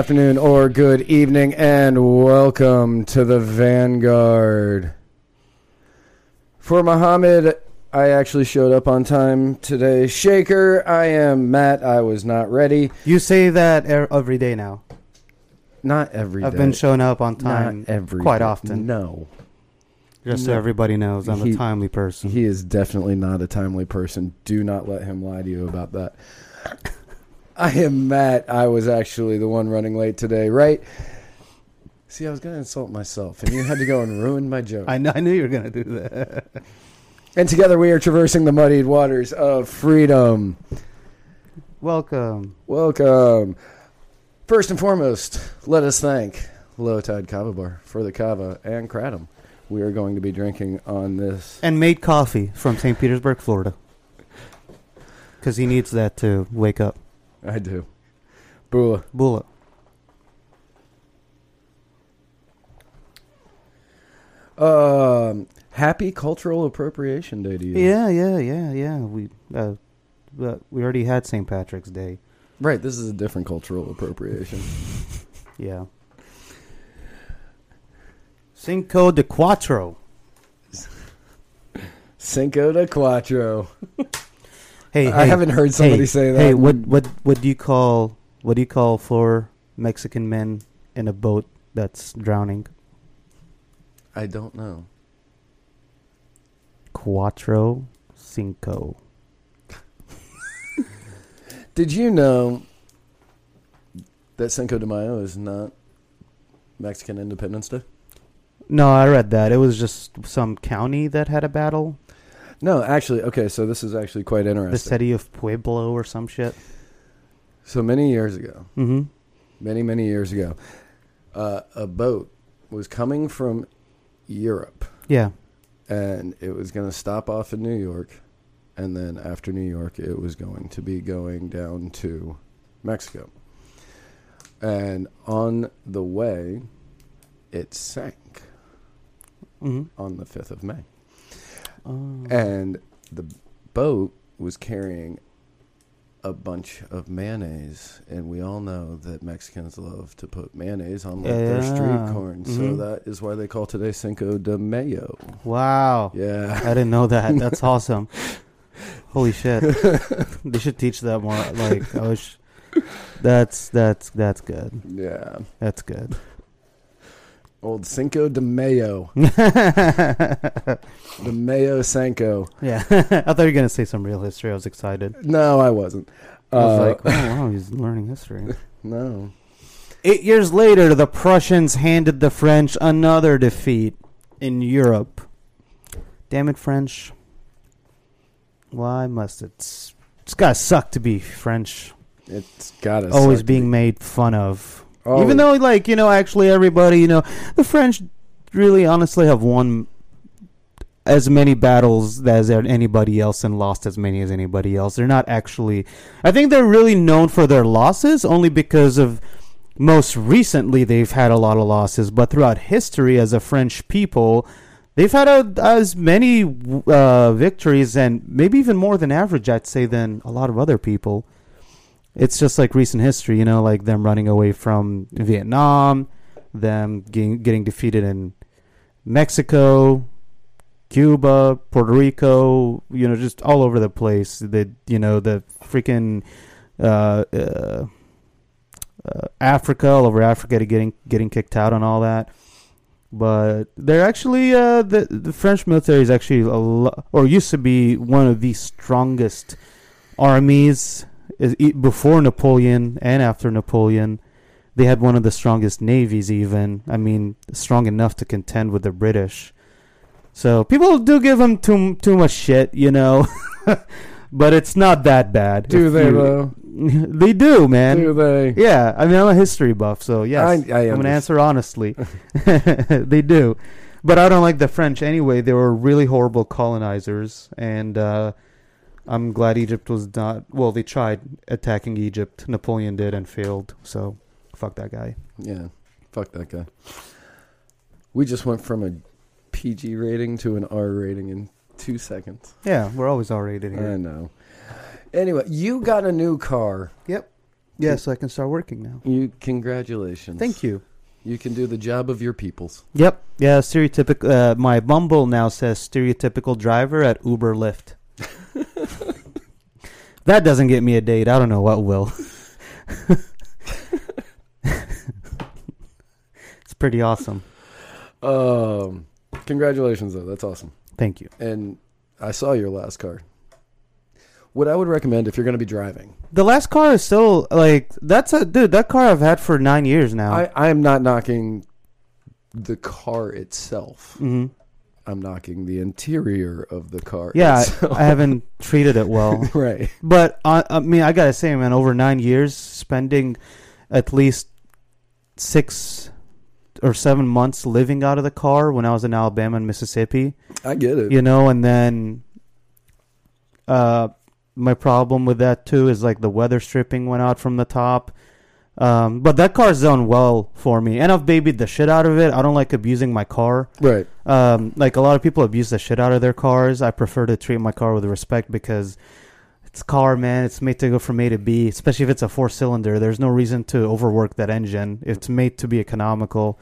afternoon, or good evening, and welcome to the Vanguard. For Muhammad, I actually showed up on time today. Shaker, I am Matt. I was not ready. You say that er- every day now. Not every I've day. been showing up on time Not every quite day. often. No, Just so everybody knows I'm He- a timely person. he is definitely not a timely person. Do not let him lie to you about that. I am Matt. I was actually the one running late today, right? See, I was going to insult myself, and you had to go and ruin my joke. I, kn- I knew you were going to do that. And together we are traversing the muddied waters of freedom. Welcome. Welcome. First and foremost, let us thank Low Tide Kava Bar for the kava and kratom we are going to be drinking on this. And made coffee from St. Petersburg, Florida. Because he needs that to wake up. I do. Bula. Bula. Um, happy Cultural Appropriation Day to you. Yeah, yeah, yeah, yeah. We uh, uh, we already had St. Patrick's Day. Right, this is a different cultural appropriation. Yeah. Cinco de Cuatro. Cinco de Cuatro. Hey, I hey, haven't heard somebody hey, say that. Hey, what what what do you call what do you call four Mexican men in a boat that's drowning? I don't know. Cuatro, cinco. Did you know that Cinco de Mayo is not Mexican Independence Day? No, I read that. It was just some county that had a battle. No, actually, okay, so this is actually quite interesting. The city of Pueblo or some shit. So many years ago, Mm-hmm. many, many years ago, uh, a boat was coming from Europe Yeah. and it was going to stop off in New York. And then after New York, it was going to be going down to Mexico. And on the way, it sank Mm-hmm. on the 5th of May. Oh. And the boat was carrying a bunch of mayonnaise, and we all know that Mexicans love to put mayonnaise on like, their street corn. So Mhm. that is why they call today Cinco de Mayo. Wow. Yeah. I didn't know that. That's awesome. Holy shit. they should teach that more. Like, I wish. That's that's that's good. Yeah. That's good. Old Cinco de Mayo. The Mayo Sanko. Yeah. I thought you were gonna say some real history. I was excited. No, I wasn't. I was Uh, like, oh, wow, he's learning history. no. Eight years later, the Prussians handed the French another defeat in Europe. Damn it, French! Why must it? It's gotta suck to be French. It's got to Always being made fun of. Oh, Even though, like, you know, actually everybody, you know, the French really honestly have won as many battles as anybody else and lost as many as anybody else. They're not actually. I think they're really known for their losses only because of most recently they've had a lot of losses, but throughout history as a French people, they've had a, as many uh, victories and maybe even more than average, I'd say, than a lot of other people. It's just like recent history, you know, like them running away from Vietnam, them getting, getting defeated in Mexico, Cuba, Puerto Rico, you know, just all over the place. The you know the freaking uh, uh, uh, Africa, all over Africa, getting getting kicked out and all that. But they're actually uh, the the French military is actually lo- or used to be one of the strongest armies is- before Napoleon and after Napoleon. They had one of the strongest navies, even. I mean, strong enough to contend with the British. So people do give them too too much shit, you know. but it's not that bad. Do they, you- though? they do, man. Do they? Yeah, I mean, I'm a history buff, so yes, I- I I'm gonna answer honestly. they do, but I don't like the French anyway. They were really horrible colonizers, and uh, I'm glad Egypt was not. Well, they tried attacking Egypt. Napoleon did and failed. So, fuck that guy. Yeah. Fuck that guy. We just went from a PG rating to an R rating in two seconds. Yeah, we're always R rated here. I know. Anyway, you got a new car. Yep. Yeah, so I can start working now. You congratulations. Thank you. You can do the job of your peoples. Yep. Yeah, stereotypical. Uh, my Bumble now says stereotypical driver at Uber Lyft. that doesn't get me a date. I don't know what will. it's pretty awesome. Um, congratulations though. That's awesome. Thank you. And I saw your last car. What I would recommend if you're going to be driving, The last car is still like that's a dude. That car I've had for nine years now. I, I am not knocking the car itself. hmm I'm knocking the interior of the car. Yeah, itself. I haven't treated it well. right. But uh, I mean, I gotta say, man, over nine years, spending at least six or seven months living out of the car when I was in Alabama and Mississippi, I get it. you know, and then uh, my problem with that too is like the weather stripping went out from the top. Um, but that car's done well for me, and I've babied the shit out of it. I don't like abusing my car. Right. Um, like a lot of people abuse the shit out of their cars. I prefer to treat my car with respect because it's car, man. It's made to go from A to B, especially if it's a four cylinder. There's no reason to overwork that engine. It's made to be economical.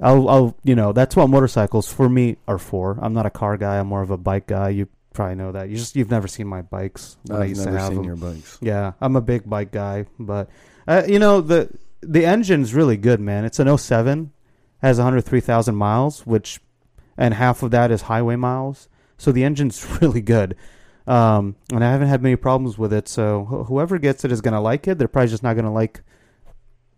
I'll, I'll, you know, that's what motorcycles for me are for. I'm not a car guy. I'm more of a bike guy. You probably know that. You just you've never seen my bikes. I've never have seen them. your bikes. Yeah, I'm a big bike guy, but uh, you know the the engine's really good, man. It's an 07, has 103,000 miles, which and half of that is highway miles. So the engine's really good. Um, and I haven't had many problems with it. So wh- whoever gets it is going to like it. They're probably just not going to like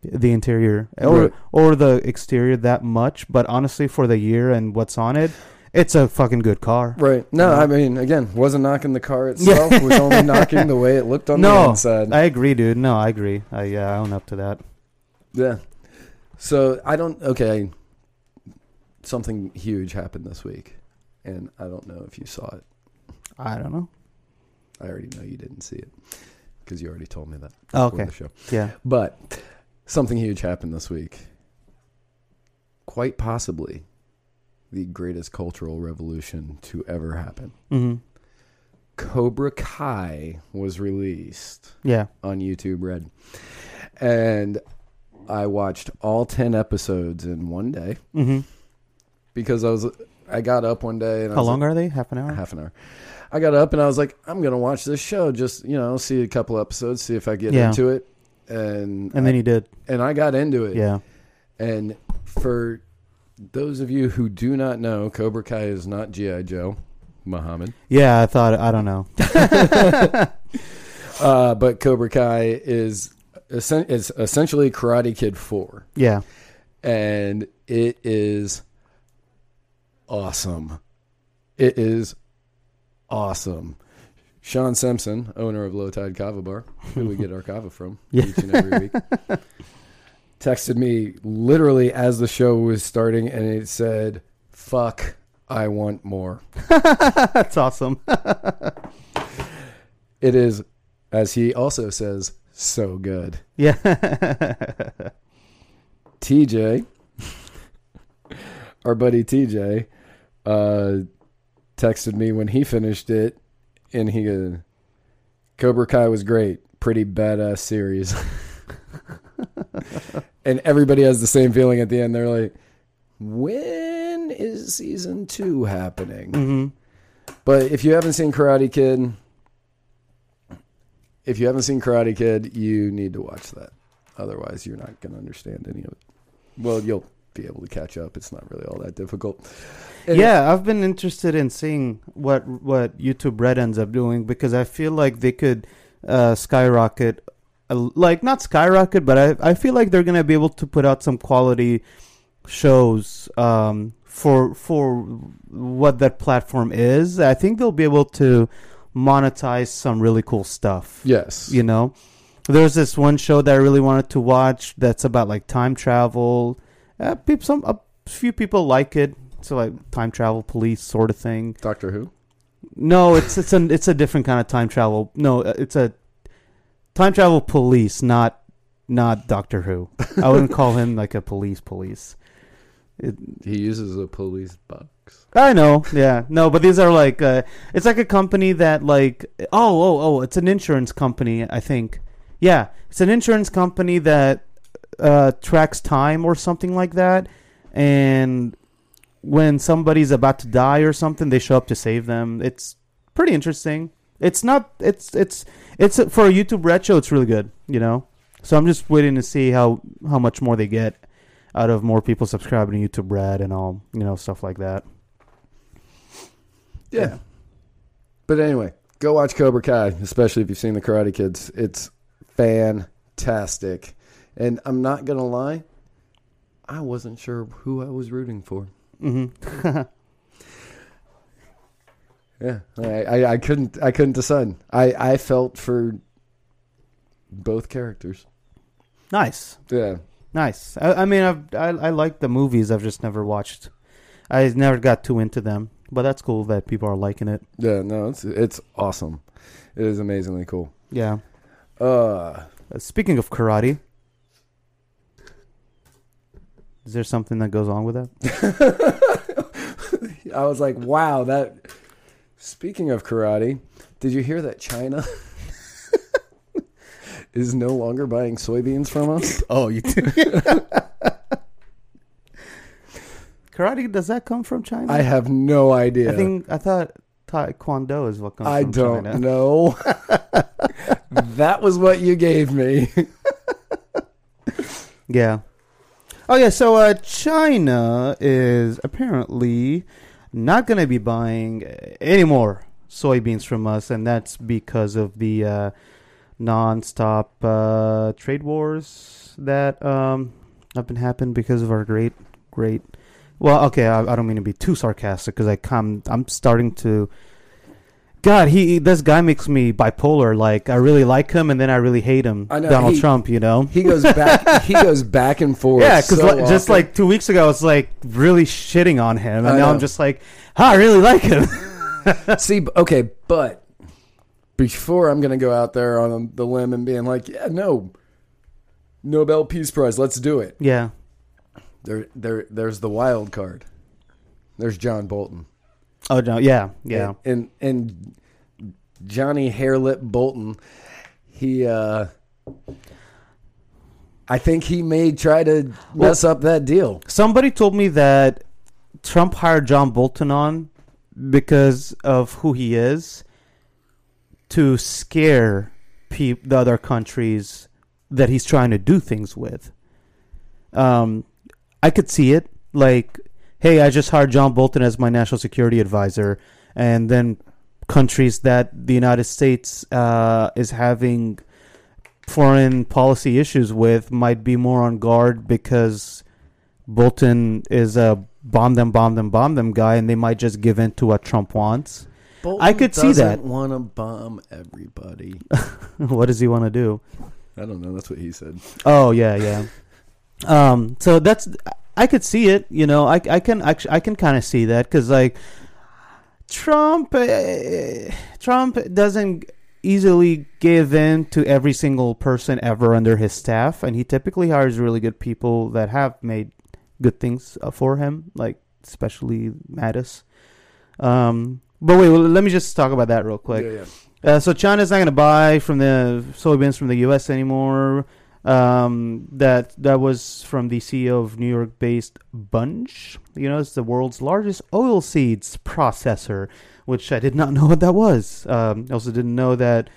the interior or Right. or the exterior that much, but honestly for the year and what's on it, it's a fucking good car. Right. No. I mean, again, wasn't knocking the car itself. was only knocking the way it looked on the No, inside. I agree, dude. No, I agree. I yeah, I own up to that. yeah. So I don't. Okay. Something huge happened this week, and I don't know if you saw it. I don't know. I already know you didn't see it because you already told me that. Oh, before okay. The show. Yeah. But something huge happened this week. Quite possibly the greatest cultural revolution to ever happen. hmm Cobra Kai was released Yeah. on YouTube Red. And I watched all 10 episodes in one day hmm because I was I got up one day and I How long like, are they? Half an hour. half an hour. I got up and I was like, I'm gonna watch this show. Just you know, see a couple episodes, see if I get Yeah. into it. And And then you did. and I got into it. Yeah. And for those of you who do not know, Cobra Kai is not GI Joe, Muhammad. Yeah. I thought. I don't know. Uh, but Cobra Kai is is essentially Karate Kid Four, Yeah. and it is awesome. It is awesome. Sean Simpson, owner of Low Tide Kava Bar, who we get our kava from Yeah. each and every week, texted me literally as the show was starting, and it said, "Fuck, I want more." That's awesome. It is, as he also says, so good. yeah. TJ, our buddy TJ, uh, texted me when he finished it, and he Cobra Kai was great, pretty badass series. And everybody has the same feeling at the end. They're like, when is season two happening? hmm But if you haven't seen Karate Kid, if you haven't seen Karate Kid, you need to watch that. Otherwise, you're not going to understand any of it. Well, you'll be able to catch up. It's not really all that difficult. And- Yeah, I've been interested in seeing what what YouTube Red ends up doing because I feel like they could uh, skyrocket, like not skyrocket, but I I feel like they're gonna be able to put out some quality shows um, for for what that platform is. I think they'll be able to monetize some really cool stuff. Yes. You know, there's this one show that I really wanted to watch that's about like time travel. Uh, peop some a few people like it. So like time travel police sort of thing. Doctor Who? No, it's it's a it's a different kind of time travel. No, uh, it's a time travel police, not not Doctor Who. I wouldn't call him like a police police. It, He uses a police box. I know, yeah, no, but these are like uh, it's like a company that like oh oh oh it's an insurance company I think, Yeah, it's an insurance company that uh, tracks time or something like that, and when somebody's about to die or something, they show up to save them. It's pretty interesting. It's not. It's it's it's for a YouTube Red show. It's really good. You know. So I'm just waiting to see how how much more they get out of more people subscribing to YouTube Red and all you know stuff like that. Yeah. Yeah. But anyway, go watch Cobra Kai, especially if you've seen the Karate Kids. It's fantastic. And I'm not going to lie, I wasn't sure who I was rooting for. Mm-hmm. Yeah. I, I, I couldn't I couldn't decide. I, I felt for both characters. nice. Yeah. Nice. I, I mean, I've, I I like the movies. I've just never watched. I never got too into them, but that's cool that people are liking it. Yeah, no, it's it's awesome. It is amazingly cool. Yeah. Uh Uh, speaking of karate, is there something that goes on with that? I was like, wow, that speaking of karate, did you hear that China is no longer buying soybeans from us? Oh, you do. karate does that come from China? I have no idea. I think I thought Taekwondo is what comes from China. I from don't China. know. that was what you gave me. Yeah. Oh yeah, so uh, China is apparently not going to be buying any more soybeans from us, and that's because of the uh, non-stop uh, trade wars that um, have been happening because of our great, great. Well, okay, I, I don't mean to be too sarcastic because I come, I'm starting to. God, he this guy makes me bipolar. Like I really like him, and then I really hate him. I know, Donald he- Trump, you know. He goes back. he goes back and forth. Yeah, because so just like two weeks ago, I was like really shitting on him, and I now know. I'm just like, "Ah, I really like him. See, okay, but before I'm going to go out there on the limb and being like, yeah, no, Nobel Peace Prize, let's do it. yeah, There, there, there's the wild card. There's John Bolton. Oh no, yeah, yeah, and and Johnny Hairlip Bolton, he, uh I think he may try to mess up that deal. Somebody told me that Trump hired John Bolton on because of who he is to scare peop the other countries that he's trying to do things with. Um, I could see it like, hey, I just hired John Bolton as my national security advisor, and then countries that the United States uh, is having foreign policy issues with might be more on guard because Bolton is a bomb them, bomb them, bomb them guy, and they might just give in to what Trump wants. I could see that. Want to bomb everybody? what does he want to do? I don't know. That's what he said. Oh yeah, yeah. Um, so that's I could see it. You know, I I can actually I can kind of see that because like Trump, uh, Trump doesn't easily give in to every single person ever under his staff, and he typically hires really good people that have made good things uh, for him, like especially Mattis. Um, but wait, well, let me just talk about that real quick. Yeah, yeah. Uh, so China's not going to buy from the soybeans from the U.S. anymore. Um, that that was from the CEO of New York-based Bunge. You know, it's the world's largest oil seeds processor, which I did not know what that was. Um, I also didn't know that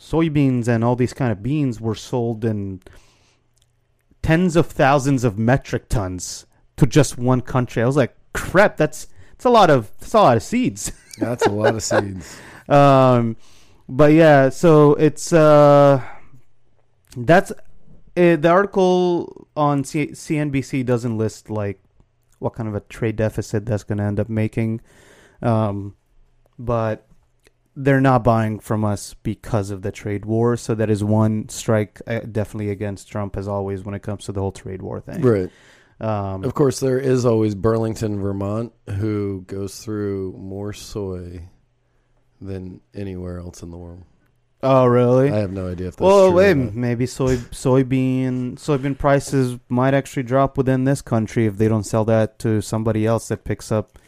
soybeans and all these kind of beans were sold in tens of thousands of metric tons to just one country. I was like, crap, that's that's a lot of that's a lot of seeds. That's a lot of seeds. Um, but yeah, so it's uh, that's uh, the article on C- CNBC doesn't list like what kind of a trade deficit that's going to end up making, um, but they're not buying from us because of the trade war. So that is one strike uh, definitely against Trump as always when it comes to the whole trade war thing. Right. Um, Of course, there is always Burlington, Vermont, who goes through more soy than anywhere else in the world. Oh really? I have no idea if that's Well, true. wait, or not. maybe soy soybean soybean prices might actually drop within this country if they don't sell that to somebody else that picks up.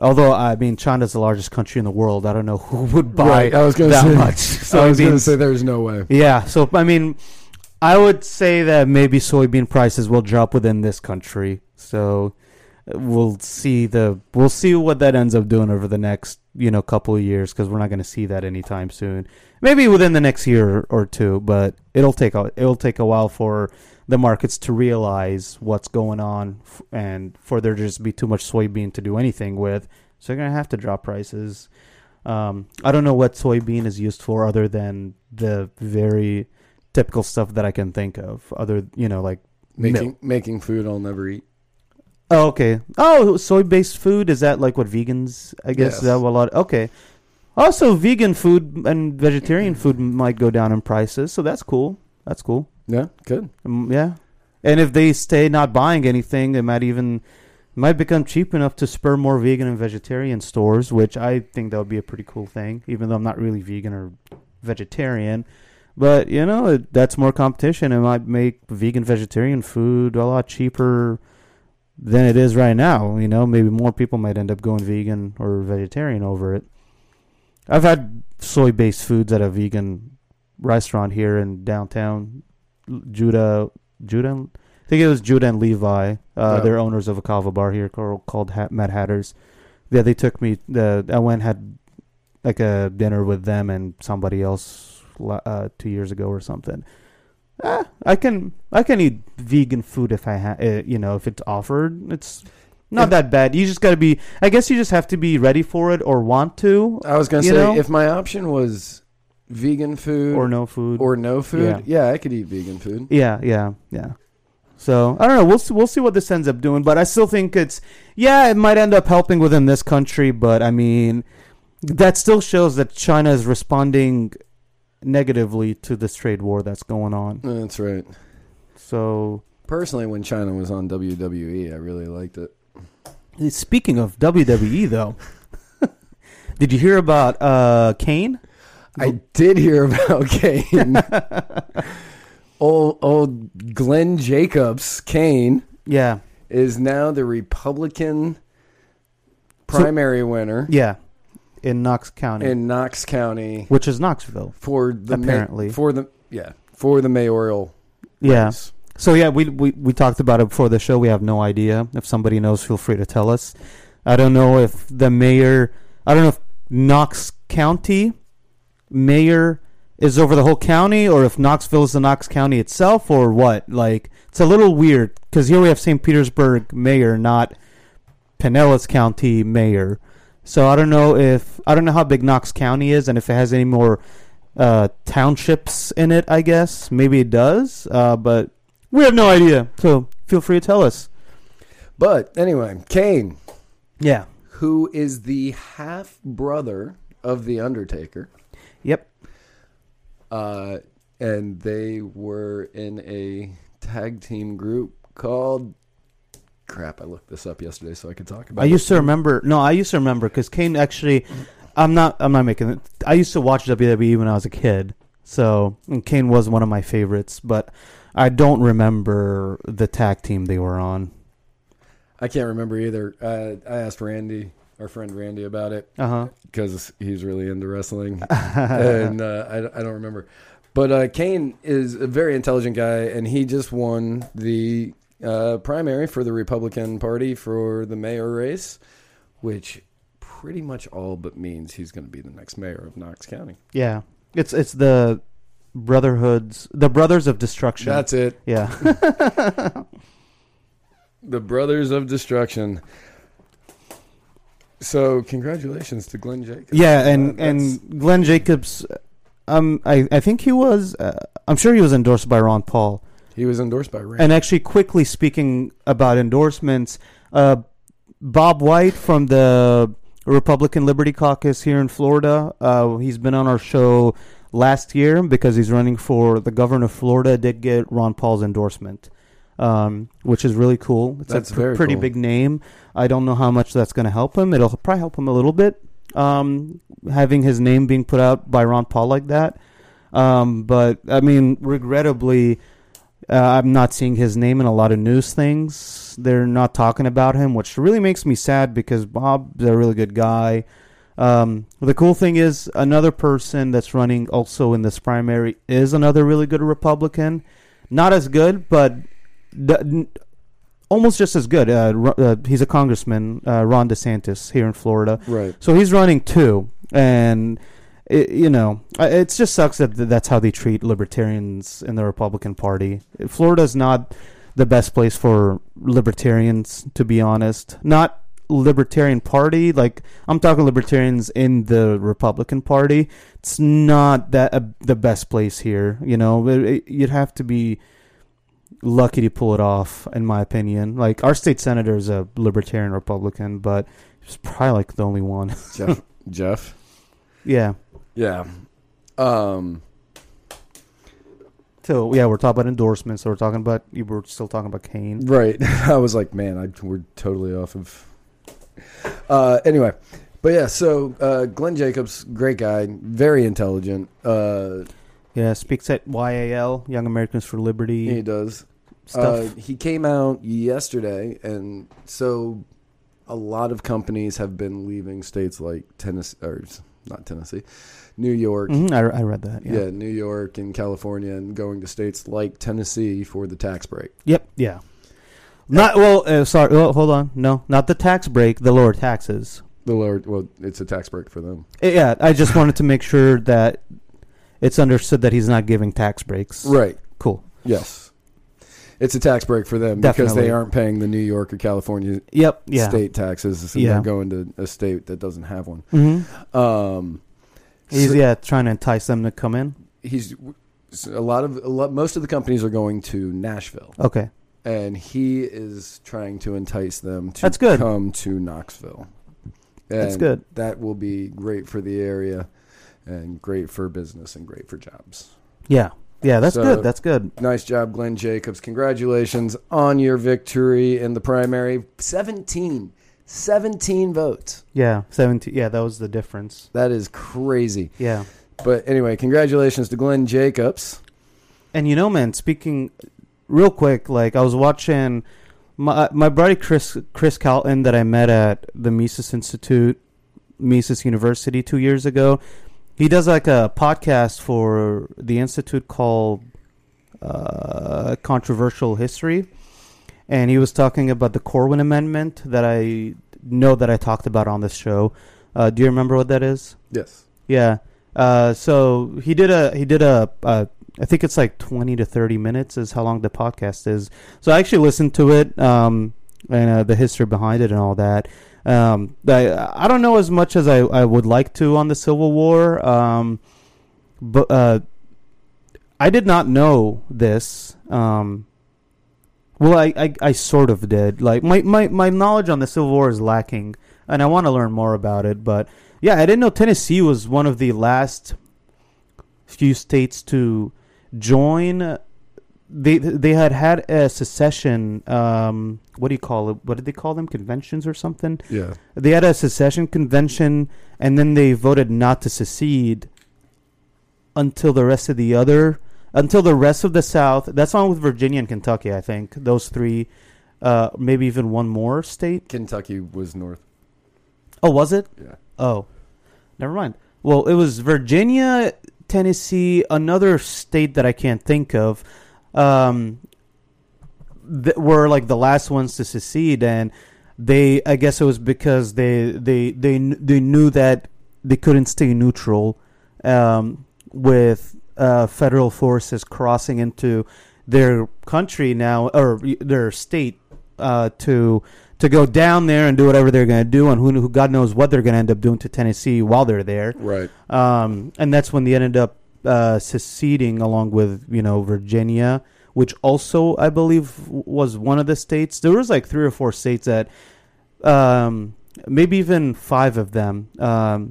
Although I mean, China's the largest country in the world. I don't know who would buy Right, I was to that say much I was going to say there's no way. Yeah, so I mean, I would say that maybe soybean prices will drop within this country. So we'll see the we'll see what that ends up doing over the next you know couple of years because we're not going to see that anytime soon. Maybe within the next year or two, but it'll take a it'll take a while for the markets to realize what's going on f- and for there to just be too much soybean to do anything with. So they're going to have to drop prices. Um, I don't know what soybean is used for other than the very typical stuff that I can think of. Other, you know, like Making milk. making food I'll never eat. Oh, okay. Oh, soy-based food is that like what vegans? I guess Yes. that a lot. Okay. Also, vegan food and vegetarian food might go down in prices, so that's cool. That's cool. Yeah, good. Um, yeah. And if they stay not buying anything, it might even might become cheap enough to spur more vegan and vegetarian stores, which I think that would be a pretty cool thing. Even though I'm not really vegan or vegetarian, but you know it, that's more competition. It might make vegan vegetarian food a lot cheaper than it is right now. You know, maybe more people might end up going vegan or vegetarian over it. I've had soy-based foods at a vegan restaurant here in downtown Judah, Judah. I think it was Judah and Levi. Uh, Yeah. They're owners of a kava bar here called, called ha- Mad Hatters. Yeah, they took me. The I went had like a dinner with them and somebody else uh, two years ago or something. Ah, I can I can eat vegan food if I ha- uh, you know if it's offered. It's not Yeah. that bad. You just got to be. I guess you just have to be ready for it or want to I was gonna say know? if my option was vegan food or no food or no food, Yeah. yeah. I could eat vegan food. Yeah, yeah, yeah. So I don't know. We'll see, we'll see what this ends up doing, but I still think it's yeah, it might end up helping within this country, but I mean, that still shows that China is responding negatively to this trade war that's going on. That's right. So Personally, when Chyna was on WWE, I really liked it. speaking of WWE, though, did you hear about uh, Kane? I did hear about Kane. old old Glenn Jacobs, Kane, Yeah, is now the Republican primary winner yeah, in Knox County, in Knox County which is Knoxville. for the ma- Apparently. for the yeah for the mayoral Yeah. race. So yeah, we, we we talked about it before the show. We have no idea. If somebody knows, feel free to tell us. I don't know if the mayor. I don't know if Knox County mayor is over the whole county, or if Knoxville is the Knox County itself, or what. Like it's a little weird because here we have St. Petersburg mayor, not Pinellas County mayor. So I don't know if I don't know how big Knox County is, and if it has any more uh, townships in it. I guess maybe it does, uh, but we have no idea. So feel free to tell us. But anyway, Kane, Yeah. who is the half brother of the Undertaker, Yep. uh, and they were in a tag team group called. Crap! I looked this up yesterday so I could talk about. It. I it. used to remember. No, I used to remember because Kane actually. I'm not. I'm not making it. I used to watch WWE when I was a kid. So and Kane was one of my favorites, but I don't remember the tag team they were on. I can't remember either. Uh, I asked Randy, our friend Randy, about it Uh huh. because he's really into wrestling, and uh, I, I don't remember. But uh, Kane is a very intelligent guy, and he just won the uh, primary for the Republican Party for the mayor race, which pretty much all but means he's going to be the next mayor of Knox County. Yeah. It's it's the brotherhoods, the brothers of destruction. That's it. yeah. The Brothers of Destruction. So, congratulations to Glenn Jacobs. Yeah, Uh, and that's- and Glenn Jacobs, um, I I think he was, uh, I'm sure he was endorsed by Ron Paul. He was endorsed by Randy. And actually, quickly speaking about endorsements, uh, Bob White from the Republican Liberty Caucus here in Florida, uh, he's been on our show last year because he's running for the governor of Florida. Did get Ron Paul's endorsement, um, which is really cool. It's That's a pr- very pretty cool. big name. I don't know how much that's going to help him. It'll probably help him a little bit, um, having his name being put out by Ron Paul like that. Um, but I mean, regrettably, uh, I'm not seeing his name in a lot of news things. They're not talking about him, which really makes me sad because Bob's a really good guy. Um, the cool thing is, another person that's running also in this primary is another really good Republican. not as good, but the, almost just as good. Uh, uh, he's a congressman, uh, Ron DeSantis here in Florida. Right. So he's running too, and it, you know, it just sucks that that's how they treat libertarians in the Republican Party. Florida's not the best place for libertarians, to be honest. Not libertarian party, like I'm talking libertarians in the Republican Party. It's not that uh, the best place here. You know, It- it- you'd have to be lucky to pull it off, in my opinion. Like our state senator is a libertarian Republican, but he's probably like the only one. Jeff. Jeff. Yeah. Yeah. Um. So yeah, we're talking about endorsements. So we're talking about you were still talking about Kane. Right. I was like, man, I, we're totally off of. Uh, anyway, but yeah, so uh, Glenn Jacobs, great guy, very intelligent. Uh, Yeah, speaks at YAL, Young Americans for Liberty he does. stuff. Uh, he came out yesterday, and so a lot of companies have been leaving states like Tennessee, or not Tennessee, New York. Mhm, I, I read that. Yeah. Yeah, New York and California, and going to states like Tennessee for the tax break. Yep. Yeah. Not well. Uh, sorry. Well, hold on. No, not the tax break. The lower taxes. The lower, well, it's a tax break for them. Uh, Yeah, I just wanted to make sure that it's understood that he's not giving tax breaks. Right. Cool. Yes. It's a tax break for them because they aren't paying the New York or California Yep. Yeah. state taxes. So Yeah. they're going to a state that doesn't have one. hmm Um, He's so yeah trying to entice them to come in. he's a lot of a lot, most of the companies are going to Nashville, Okay. and he is trying to entice them to That's good. come to Knoxville. That's good. That will be great for the area, and great for business, and great for jobs. Yeah. Yeah. That's So- good. That's good. Nice job, Glenn Jacobs. Congratulations on your victory in the primary. 17. 17 votes. Yeah. Seventeen. Yeah, that was the difference. That is crazy. Yeah. But anyway, congratulations to Glenn Jacobs. And you know, man, speaking real quick, like I was watching my uh, my buddy Chris Chris Calton that I met at the Mises Institute, Mises University two years ago. He does like a podcast for the institute called uh, Controversial History, and he was talking about the Corwin Amendment that I know that I talked about on this show. Uh, do you remember what that is? Yes. Yeah. Uh, so he did a he did a uh, I think it's like twenty to thirty minutes is how long the podcast is. So I actually listened to it um, and uh, the history behind it and all that. Um, I I don't know as much as I, I would like to on the Civil War, um, but uh, I did not know this. Um, well, I, I, I sort of did. Like my, my, my knowledge on the Civil War is lacking, and I want to learn more about it. But yeah, I didn't know Tennessee was one of the last few states to join. They they had had a secession. Um, what do you call it? What did they call them? Conventions or something? Yeah. They had a secession convention, and then they voted not to secede until the rest of the other, until the rest of the South. That's on with Virginia and Kentucky, I think. Those three, uh, maybe even one more state. Kentucky was north. Oh, was it? Yeah. Oh, never mind. Well, it was Virginia, Tennessee, another state that I can't think of, um, were like the last ones to secede, and they, I guess it was because they they they they knew that they couldn't stay neutral um, with uh, federal forces crossing into their country now or their state uh, to to go down there and do whatever they're going to do, and who, who God knows what they're going to end up doing to Tennessee while they're there. Right. Um, and that's when they ended up uh, seceding along with you know Virginia, which also I believe was one of the states. There was like three or four states that, um, maybe even five of them, um,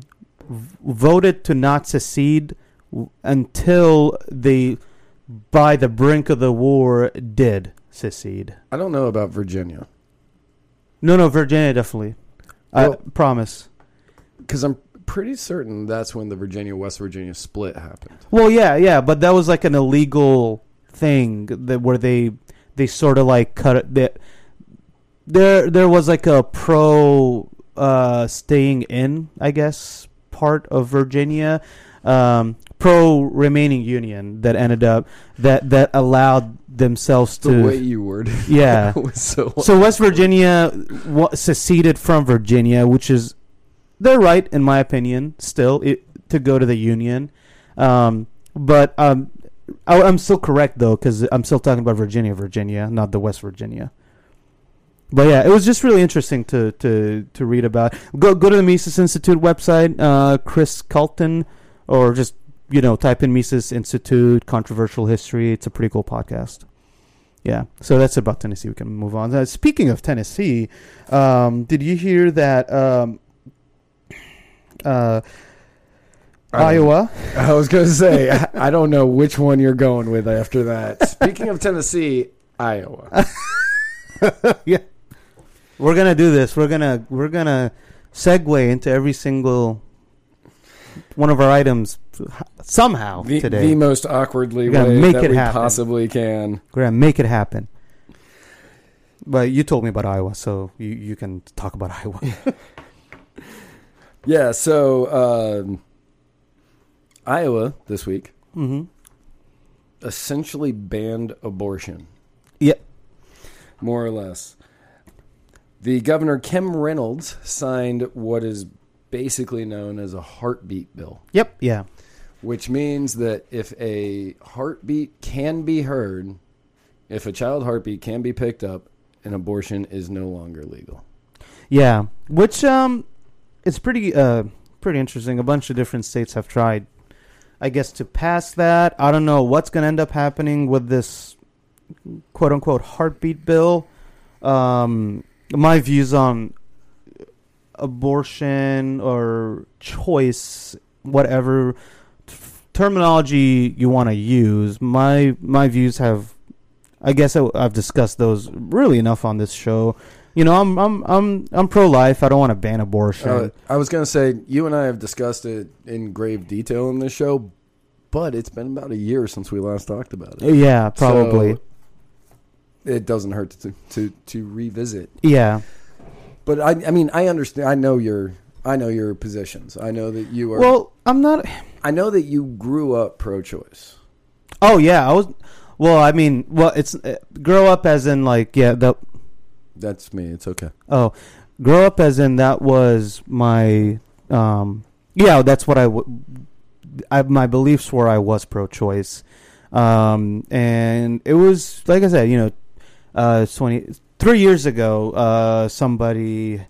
v- voted to not secede w- until they, by the brink of the war, did secede. I don't know about Virginia No, no, Virginia definitely. I promise. because I'm pretty certain that's when the Virginia West Virginia split happened. Well, yeah, yeah, but that was like an illegal thing that where they they sort of like cut it. That there there was like a pro uh, staying in, I guess, part of Virginia. Um, pro remaining union that ended up that that allowed themselves to The way you worded it yeah. was so. So West Virginia wa- seceded from Virginia, which is they're right in my opinion still it, to go to the union. Um, but um, I, I'm still correct though because I'm still talking about Virginia, Virginia, not the West Virginia. But yeah, it was just really interesting to to to read about. Go go to the Mises Institute website, uh, Chris Calton, or just you know type in Mises Institute controversial history. It's a pretty cool podcast. Yeah, so that's about Tennessee. We can move on. Uh, speaking of Tennessee, um, did you hear that um, uh, Iowa? I was going to say, I, I don't know which one you're going with after that. Speaking of Tennessee, Iowa. yeah, we're gonna do this. We're gonna we're gonna segue into every single one of our items somehow The, today. the most awkwardly We're gonna way make that it we happen. possibly can. We're gonna make it happen. But you told me about Iowa, so you, you can talk about Iowa. Yeah, so um, Iowa this week mm-hmm. essentially banned abortion. Yep. more or less. The governor Kim Reynolds signed what is basically known as a heartbeat bill, Yep. Yeah. which means that if a heartbeat can be heard, if a child heartbeat can be picked up, an abortion is no longer legal. Yeah, which um, it's pretty uh pretty interesting. A bunch of different states have tried, I guess, to pass that. I don't know what's going to end up happening with this quote unquote heartbeat bill. Um, my views on abortion or choice, whatever f- terminology you want to use, my my views have. I guess I, I've discussed those really enough on this show. You know, I'm I'm I'm I'm pro life. I don't want to ban abortion. Uh, I was going to say, you and I have discussed it in grave detail in this show, but it's been about a year since we last talked about it. yeah, probably. So it doesn't hurt to, to, to revisit yeah. But I, I mean, I understand. I know your, I know your positions. I know that you are. Well, I'm not. I know that you grew up pro-choice. Oh yeah, I was. Well, I mean, well, it's uh, grow up as in like yeah the That's me. It's okay. oh grow up as in that was my um yeah that's what I, w- I my beliefs were I was pro-choice, um and it was like I said you know, uh twenty three years ago uh somebody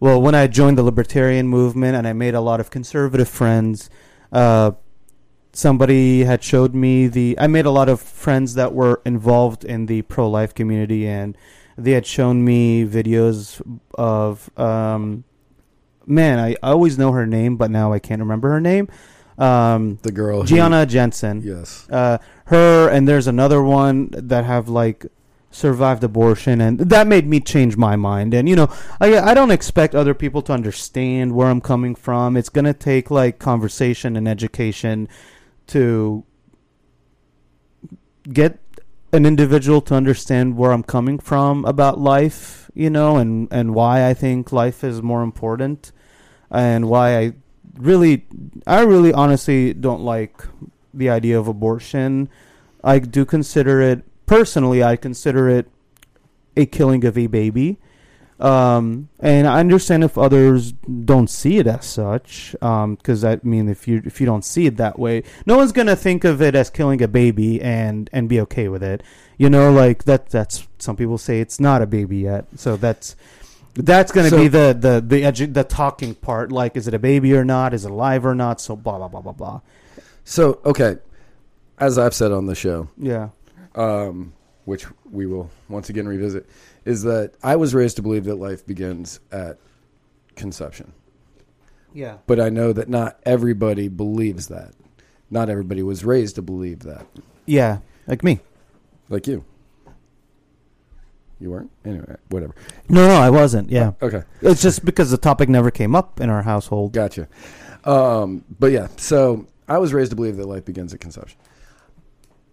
well when I joined the libertarian movement and I made a lot of conservative friends uh somebody had showed me the I made a lot of friends that were involved in the pro life community and they had shown me videos of um man I, I always know her name but now I can't remember her name. Um The girl, who- Gianna Jessen. Yes. uh her and there's another one that have like survived abortion and that made me change my mind. And you know I I don't expect other people to understand where I'm coming from. It's going to take like conversation and education to get an individual to understand where I'm coming from about life, you know, and and why I think life is more important and why I really I really honestly don't like the idea of abortion. I do consider it personally I consider it a killing of a baby. Um, and I understand if others don't see it as such, because I mean, if you if you don't see it that way, no one's gonna think of it as killing a baby and and be okay with it. You know, like that. That's some people say it's not a baby yet, so that's that's gonna So- be the the the edu- the talking part. Like, is it a baby or not? Is it alive or not? So blah blah blah blah blah. So okay, as I've said on the show, Yeah. um, which we will once again revisit, is that I was raised to believe that life begins at conception. Yeah. But I know that not everybody believes that. Not everybody was raised to believe that. Yeah. Like me. Like you. You weren't? Anyway, whatever. No, no, I wasn't. Yeah. Okay. It's just because the topic never came up in our household. Gotcha. Um, but yeah, so I was raised to believe that life begins at conception.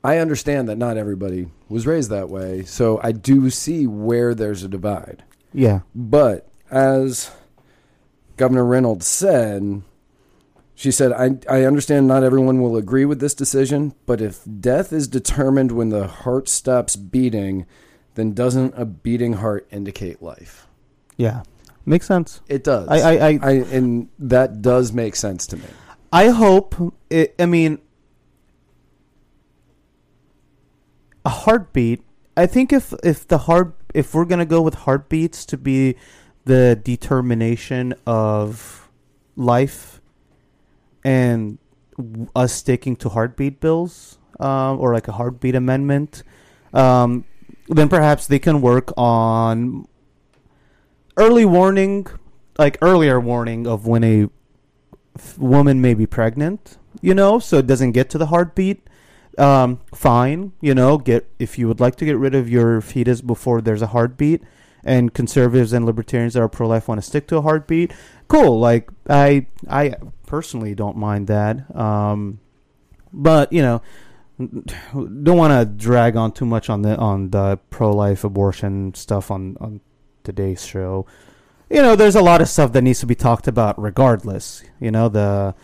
I understand that not everybody was raised that way, so I do see where there's a divide. Yeah. But as Governor Reynolds said, She said, I, I understand not everyone will agree with this decision, but if death is determined when the heart stops beating, then doesn't a beating heart indicate life? Yeah, makes sense. It does. I, I, I, I and that does make sense to me. I hope. It, I mean, a heartbeat. I think if if the heart if we're gonna go with heartbeats to be the determination of life, and us sticking to heartbeat bills, um, or like a heartbeat amendment, um, then perhaps they can work on early warning, like earlier warning of when a woman may be pregnant, you know, so it doesn't get to the heartbeat. Um, fine, you know, get if you would like to get rid of your fetus before there's a heartbeat, and conservatives and libertarians that are pro-life want to stick to a heartbeat. Cool, like I, I personally don't mind that. Um, but you know, don't want to drag on too much on the on the pro-life abortion stuff on on today's show you know, there's a lot of stuff that needs to be talked about regardless. You know, the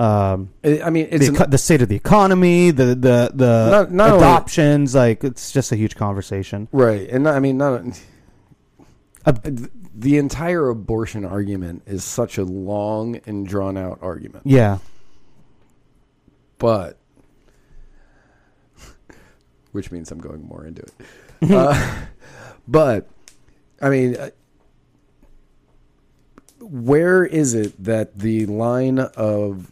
um, I mean, it's the, an- the state of the economy, the the the Not- not only- adoptions. like, it's just a huge conversation. right, and not, I mean, not Uh, the entire abortion argument is such a long and drawn out argument. Yeah, but which means I'm going more into it. uh, but I mean, uh, where is it that the line of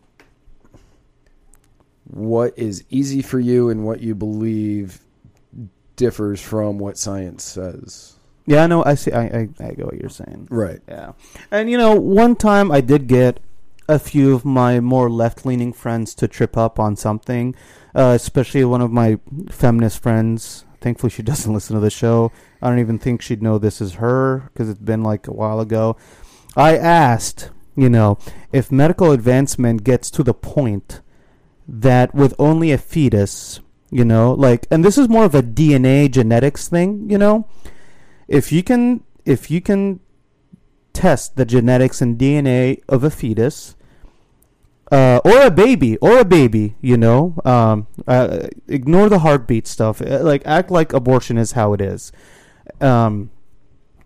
what is easy for you and what you believe differs from what science says? yeah. I know. I see. I I, I get what you're saying. Right. Yeah, and you know, one time I did get a few of my more left-leaning friends to trip up on something, uh, especially one of my feminist friends. Thankfully, she doesn't listen to the show. I don't even think she'd know this is her because it's been like a while ago. I asked, you know, if medical advancement gets to the point that with only a fetus, you know, like, and this is more of a DNA genetics thing, you know, if you can, if you can test the genetics and DNA of a fetus, uh, or a baby, or a baby, you know, um, uh, ignore the heartbeat stuff. Uh, Like, act like abortion is how it is. Um,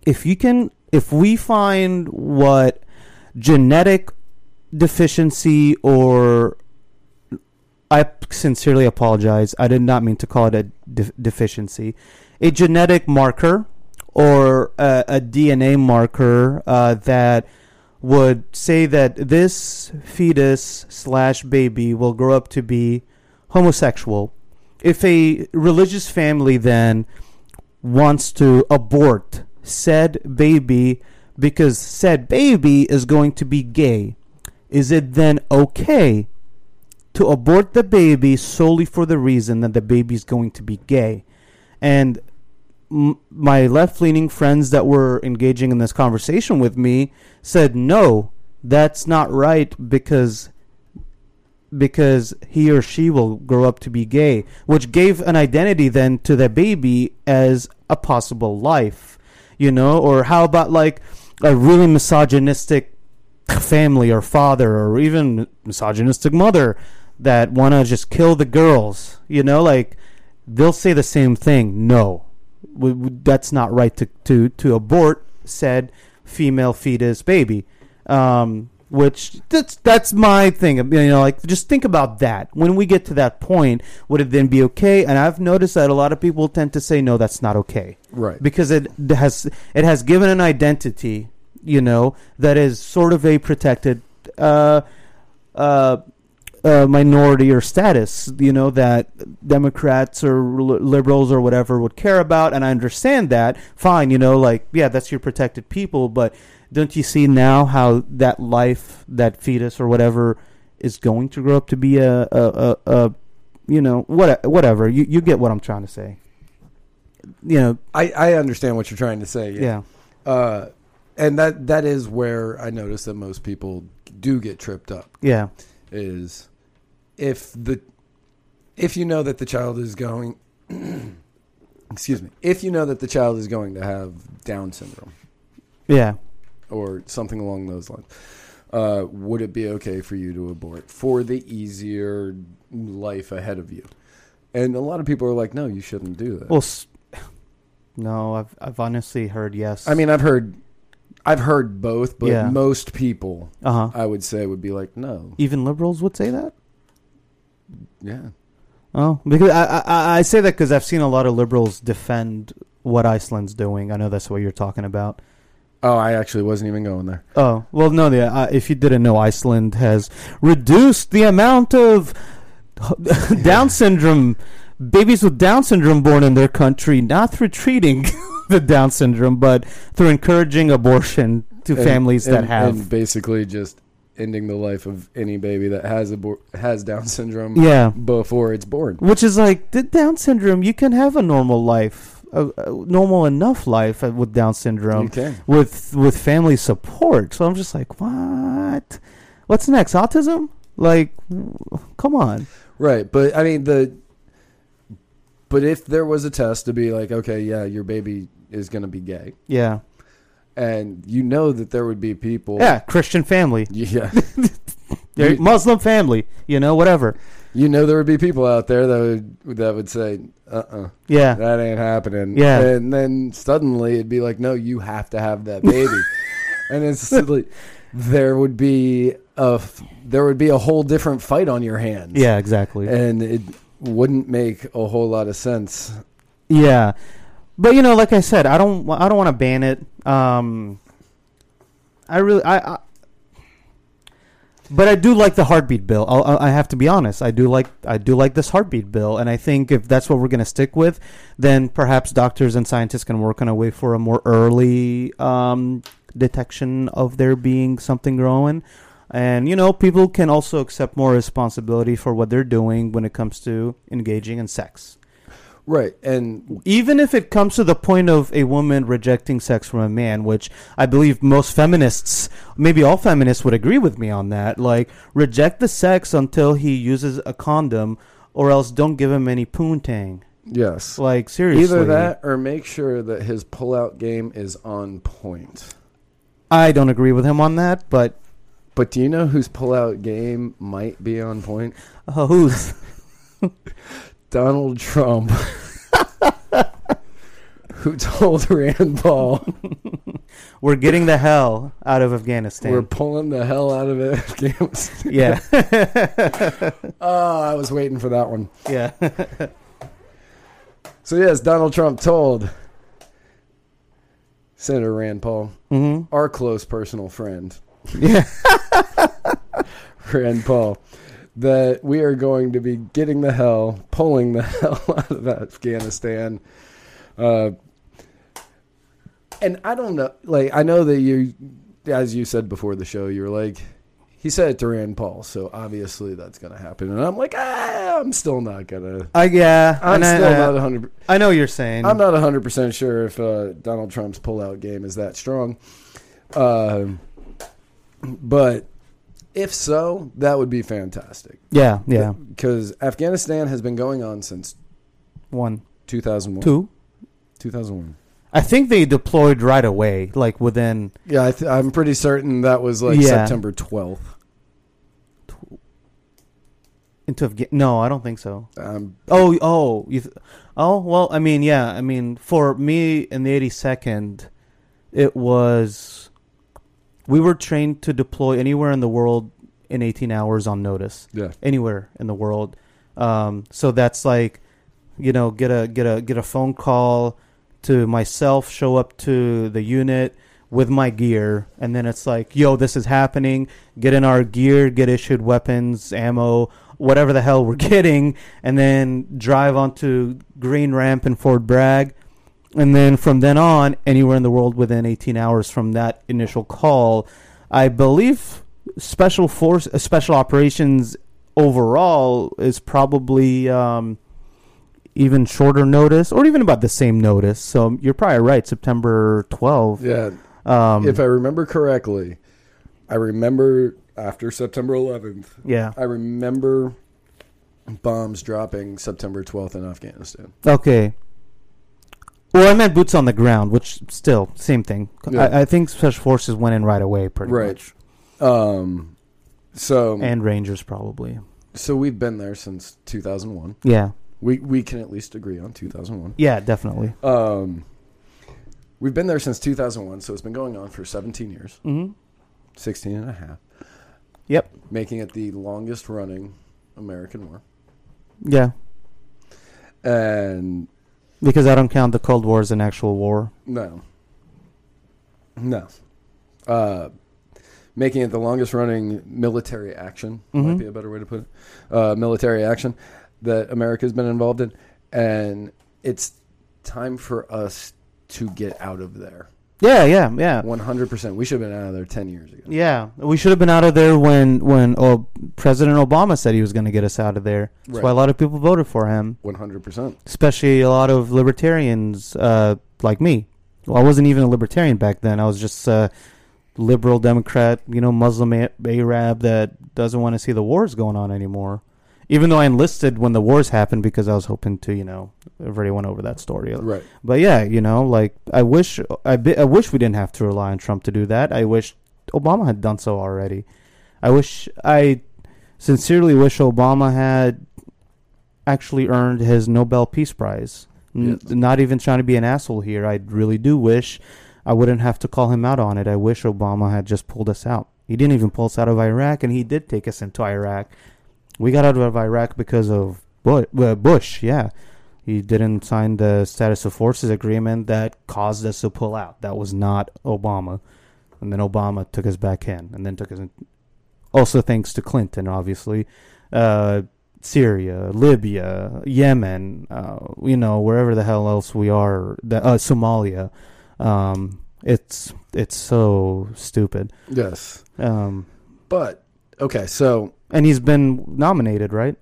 if you can, if we find what genetic deficiency or I sincerely apologize. I did not mean to call it a de- deficiency. A genetic marker or a, a DNA marker uh, that would say that this fetus slash baby will grow up to be homosexual. If a religious family then wants to abort said baby because said baby is going to be gay, is it then okay to abort the baby solely for the reason that the baby is going to be gay? And m- my left leaning friends that were engaging in this conversation with me said, no, that's not right because because he or she will grow up to be gay, which gave an identity then to the baby as a possible life, you know? Or how about like a really misogynistic family or father or even misogynistic mother that want to just kill the girls, you know? Like they'll say the same thing. No, we, we- that's not right to, to, to abort said female fetus baby. Um, which that's that's my thing. You know, like just think about that. When we get to that point, would it then be okay? And I've noticed that a lot of people tend to say no, that's not okay Right. because it has it has given an identity, you know, that is sort of a protected uh, uh, uh, minority or status, you know, that Democrats or liberals or whatever would care about. And I understand that. Fine, you know, like yeah, that's your protected people, but don't you see now how that life, that fetus or whatever, is going to grow up to be a a, a, a you know what whatever you you get what I'm trying to say. You know, I, I understand what you're trying to say. yeah. Uh, and that that is where I notice that most people do get tripped up. Yeah. Is if the if you know that the child is going, excuse me, if you know that the child is going to have Down syndrome Yeah. or something along those lines, uh, would it be okay for you to abort for the easier life ahead of you? And a lot of people are like, no, you shouldn't do that. Well, s- no, I've I've honestly heard yes. I mean, I've heard, I've heard both, but Yeah. most people, uh huh. I would say, would be like, no, Even liberals would say that. Yeah, Oh, because I I, I say that because I've seen a lot of liberals defend what Iceland's doing. I know that's what you're talking about. Oh, I actually wasn't even going there. Oh well, no. The, uh, if you didn't know, Iceland has reduced the amount of Down syndrome babies with Down syndrome born in their country, not through treating the Down syndrome, but through encouraging abortion to And- families that and- have. and basically just ending the life of any baby that has abor- has Down syndrome yeah, before it's born. which is like the Down syndrome. You can have a normal life, a, a normal enough life with Down syndrome. you can. with with family support. So I'm just like, what? What's next? Autism? Like, come on. Right, but I mean the. But if there was a test to be like, okay, yeah, your baby is going to be gay, Yeah, and you know that there would be people, yeah. Christian family, yeah, You- Muslim family. You know, whatever. you know there would be people out there that would that would say, uh, uh Yeah, that ain't happening, Yeah. and then suddenly it'd be like, no, you have to have that baby, and it's like there would be a there would be a whole different fight on your hands, yeah, exactly. and it wouldn't make a whole lot of sense. Yeah, but you know, like I said, I don't, I don't want to ban it. Um, I really, I, I, but I do like the heartbeat bill. I'll, I have to be honest. I do like, I do like this heartbeat bill, and I think if that's what we're going to stick with, then perhaps doctors and scientists can work on a way for a more early um, detection of there being something growing. And you know, people can also accept more responsibility for what they're doing when it comes to engaging in sex Right, and even if it comes to the point of a woman rejecting sex from a man, which I believe most feminists, maybe all feminists would agree with me on that, like reject the sex until he uses a condom or else don't give him any poontang. yes, Like seriously. Either that or make sure that his pullout game is on point. I don't agree with him on that, but But do you know whose pullout game might be on point? uh, who's Donald Trump. Who told Rand Paul we're getting the hell out of Afghanistan. we're pulling the hell out of? Afghanistan. yeah. Oh, I was waiting for that one. yeah. So yes, Donald Trump told Senator Rand Paul, mhm. our close personal friend, Yeah. Rand Paul, that we are going to be getting the hell, pulling the hell out of Afghanistan. Uh, and I don't know, like, I know that you, as you said before the show, you were like, he said it to Rand Paul, so obviously that's going to happen. And I'm like, ah, I'm still not going to. I yeah. I'm still I, not 100. I know you're saying. I'm not 100% sure if uh, Donald Trump's pullout game is that strong. Um but if so, that would be fantastic. yeah, yeah. Because Afghanistan has been going on since One, 2001. two. 2001. I think they deployed right away, like within. Yeah, I th- I'm pretty certain that was like Yeah. September 12th. Into Afga- no, I don't think so. Um, Oh, oh, you th- oh. Well, I mean, yeah. I mean, for me in the 82nd, it was we were trained to deploy anywhere in the world in 18 hours on notice. yeah. anywhere in the world. Um, so that's like, you know, get a get a get a phone call to myself, show up to the unit with my gear, and then it's like, yo, this is happening. Get in our gear, get issued weapons, ammo, whatever the hell we're getting, and then drive onto Green Ramp in Fort Bragg. And then from then on, anywhere in the world within 18 hours from that initial call, I believe special force, uh, special operations overall is probably um, even shorter notice, or even about the same notice. So you're probably right. September 12th. Yeah. Um, if I remember correctly, I remember after September 11th, yeah. I remember bombs dropping September 12th in Afghanistan. Okay. Well, I meant boots on the ground, which still same thing. Yeah. I, I think special forces went in right away, pretty Right. much. Um, so and Rangers probably. so we've been there since 2001. Yeah, We we can at least agree on 2001. yeah, definitely. Um, we've been there since 2001, so it's been going on for 17 years, Mm-hmm. 16 and a half, Yep. making it the longest running American war. Yeah, And because I don't count the Cold War as an actual war. no, no, uh, making it the longest running military action might Mhm. be a better way to put it. Uh, military action that America's been involved in, and it's time for us to get out of there. Yeah, yeah, yeah. 100%. We should have been out of there 10 years ago. Yeah, we should have been out of there when when oh, President Obama said he was going to get us out of there. That's Right. why a lot of people voted for him, 100%. especially a lot of libertarians uh, like me. Well, I wasn't even a libertarian back then. I was just a liberal Democrat, you know, Muslim Arab that doesn't want to see the wars going on anymore. Even though I enlisted when the wars happened because I was hoping to, you know, I've already went over that story. Right. But yeah, you know, like I wish I, bi- I wish we didn't have to rely on Trump to do that. I wish Obama had done so already. I wish I sincerely wish Obama had actually earned his Nobel Peace Prize. N- Yes. Not even trying to be an asshole here. I really do wish I wouldn't have to call him out on it. I wish Obama had just pulled us out. He didn't even pull us out of Iraq, and he did take us into Iraq. We got out of Iraq because of Bush. Uh, yeah, he didn't sign the status of forces agreement that caused us to pull out. That was not Obama. And then Obama took us back in, and then took us in. Also, thanks to Clinton, obviously. Uh, Syria, Libya, Yemen, uh, you know, wherever the hell else we are, the, uh, Somalia. Um, it's it's so stupid. Yes. Um, But, okay, so, and he's been nominated, right?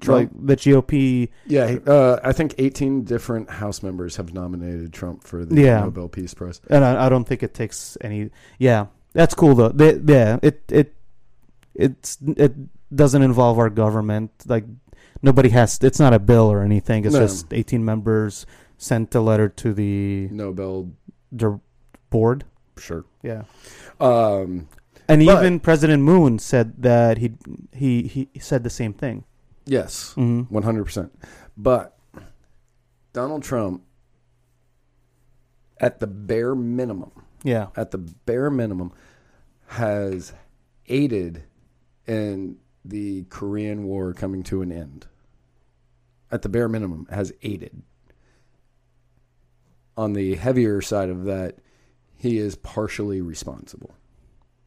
Trump, Like the GOP. yeah, uh, I think 18 different House members have nominated Trump for the Yeah. Nobel Peace Prize. and I, I don't think it takes any. Yeah, that's cool though. They, yeah, it it it's it doesn't involve our government. Like nobody has. It's not a bill or anything. It's No. just eighteen members sent a letter to the, Nobel, the board. sure. Yeah, Um, and But- even President Moon said that he he he said the same thing. yes, hmm 100%. But Donald Trump, at the bare minimum, Yeah, at the bare minimum, has aided in the Korean War coming to an end. At the bare minimum, has aided. On the heavier side of that, he is partially responsible.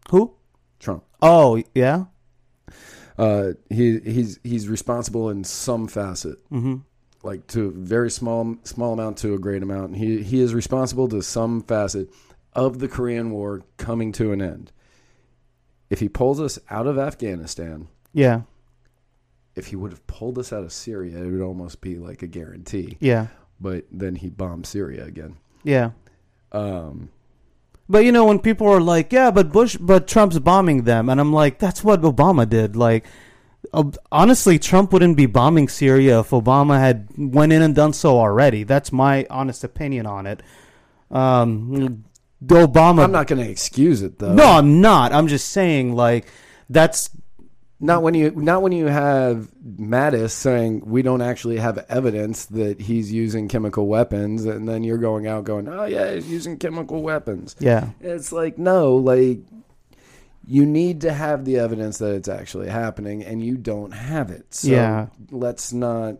Who? Trump. Oh yeah. Uh, he he's he's responsible in some facet, hmm like to a very small small amount to a great amount. He he is responsible to some facet of the Korean War coming to an end. If he pulls us out of Afghanistan, Yeah, if he would have pulled us out of Syria, it would almost be like a guarantee. yeah, But then he bombed Syria again. yeah. Um, But you know, when people are like, "Yeah, but Bush, but Trump's bombing them," and I'm like, "That's what Obama did." Like, uh, honestly, Trump wouldn't be bombing Syria if Obama had went in and done so already. That's my honest opinion on it. Um, Obama. I'm not going to excuse it though. no, I'm not. I'm just saying, like, that's Not when you not when you have Mattis saying we don't actually have evidence that he's using chemical weapons, and then you're going out going, oh yeah, he's using chemical weapons. yeah, It's like no, like you need to have the evidence that it's actually happening, and you don't have it. So Yeah. let's not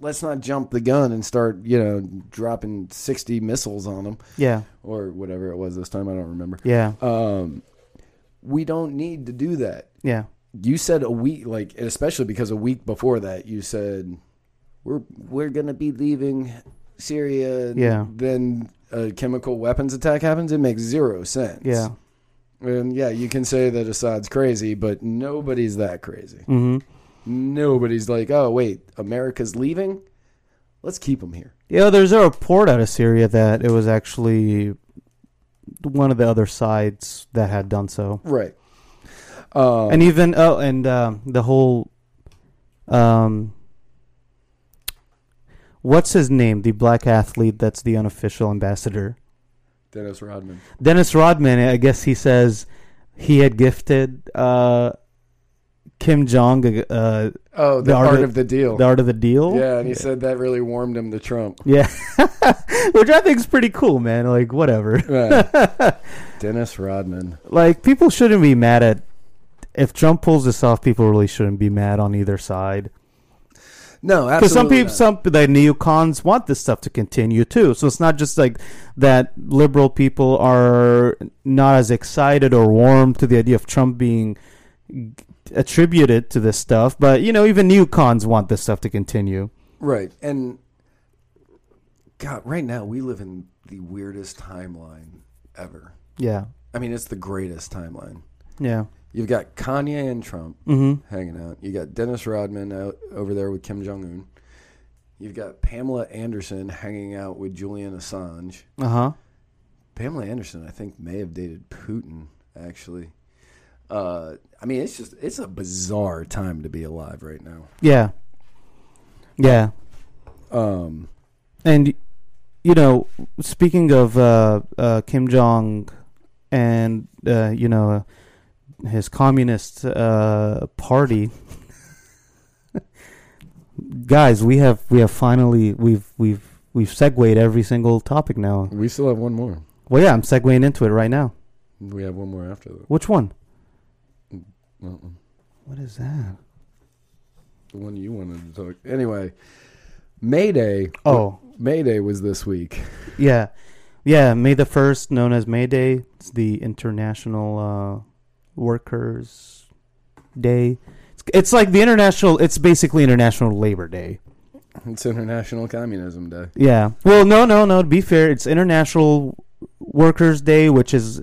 let's not jump the gun and start you know dropping sixty missiles on them yeah, or whatever it was this time. I don't remember. yeah, Um, we don't need to do that yeah, you said a week like especially because a week before that you said we're we're gonna be leaving syria. And Yeah. then a chemical weapons attack happens it makes zero sense. Yeah. and yeah you can say that assad's crazy but nobody's that crazy. Hmm nobody's like oh wait america's leaving? Let's keep them here. Yeah, there's a report out of Syria that it was actually one of the other sides that had done so. right um, and even oh and um, the whole um what's his name the black athlete that's the unofficial ambassador dennis rodman dennis rodman i guess he says he had gifted uh, Kim Jong uh, Oh, the, The art art of- of the deal. the art of the deal. yeah, and he said that really warmed him to Trump. Yeah, which I think is pretty cool, man. Like whatever. Yeah. Dennis Rodman. like people shouldn't be mad at if Trump pulls this off. People really shouldn't be mad on either side No, because some people, some the neocons want this stuff to continue too. So it's not just like that. Liberal people are not as excited or warm to the idea of Trump being attributed to this stuff, but you know even neocons want this stuff to continue. Right. And God, right now we live in the weirdest timeline ever. Yeah, I mean, it's the greatest timeline. yeah. You've got Kanye and Trump Mm-hmm. hanging out. You got Dennis Rodman out over there with Kim Jong Un. You've got Pamela Anderson hanging out with Julian Assange. Uh huh. Pamela Anderson, I think, may have dated Putin. Actually, uh, I mean, it's just it's a bizarre time to be alive right now. Yeah. Yeah. Um, And you know, speaking of uh, uh, Kim Jong and uh, you know his communist uh, party, guys, we have we have finally we've we've we've segued every single topic now. we still have one more. Well, yeah, I'm segueing into it right now. We have one more after that. Which one? Uh-uh. What is that? The one you wanted to talk. Anyway, May Day. Oh, May Day was this week. yeah, yeah. May the first, known as May Day, it's the International uh, Workers' Day. It's, it's like the international. It's basically International Labor Day. It's International Communism Day. Yeah. Well, no, no, no. To be fair, it's International Workers' Day, which is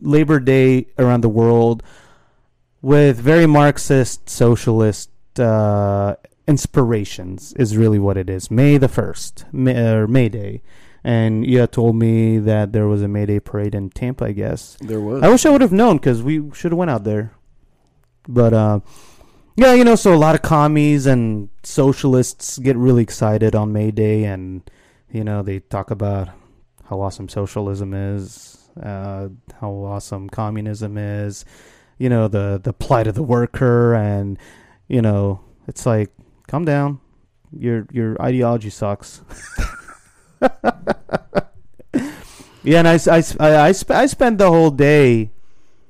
Labor Day around the world, with very Marxist, socialist uh, inspirations. Is really what it is. May the first, May, or May Day, and you told me that there was a May Day parade in Tampa. I guess. There was. I wish I would have known because we should have went out there. But uh, yeah, you know, so a lot of commies and socialists get really excited on May Day, and you know they talk about how awesome socialism is, uh, how awesome communism is, you know the the plight of the worker, and you know it's like calm down, your your ideology sucks. yeah, and I, I, I, I, sp- I spent the whole day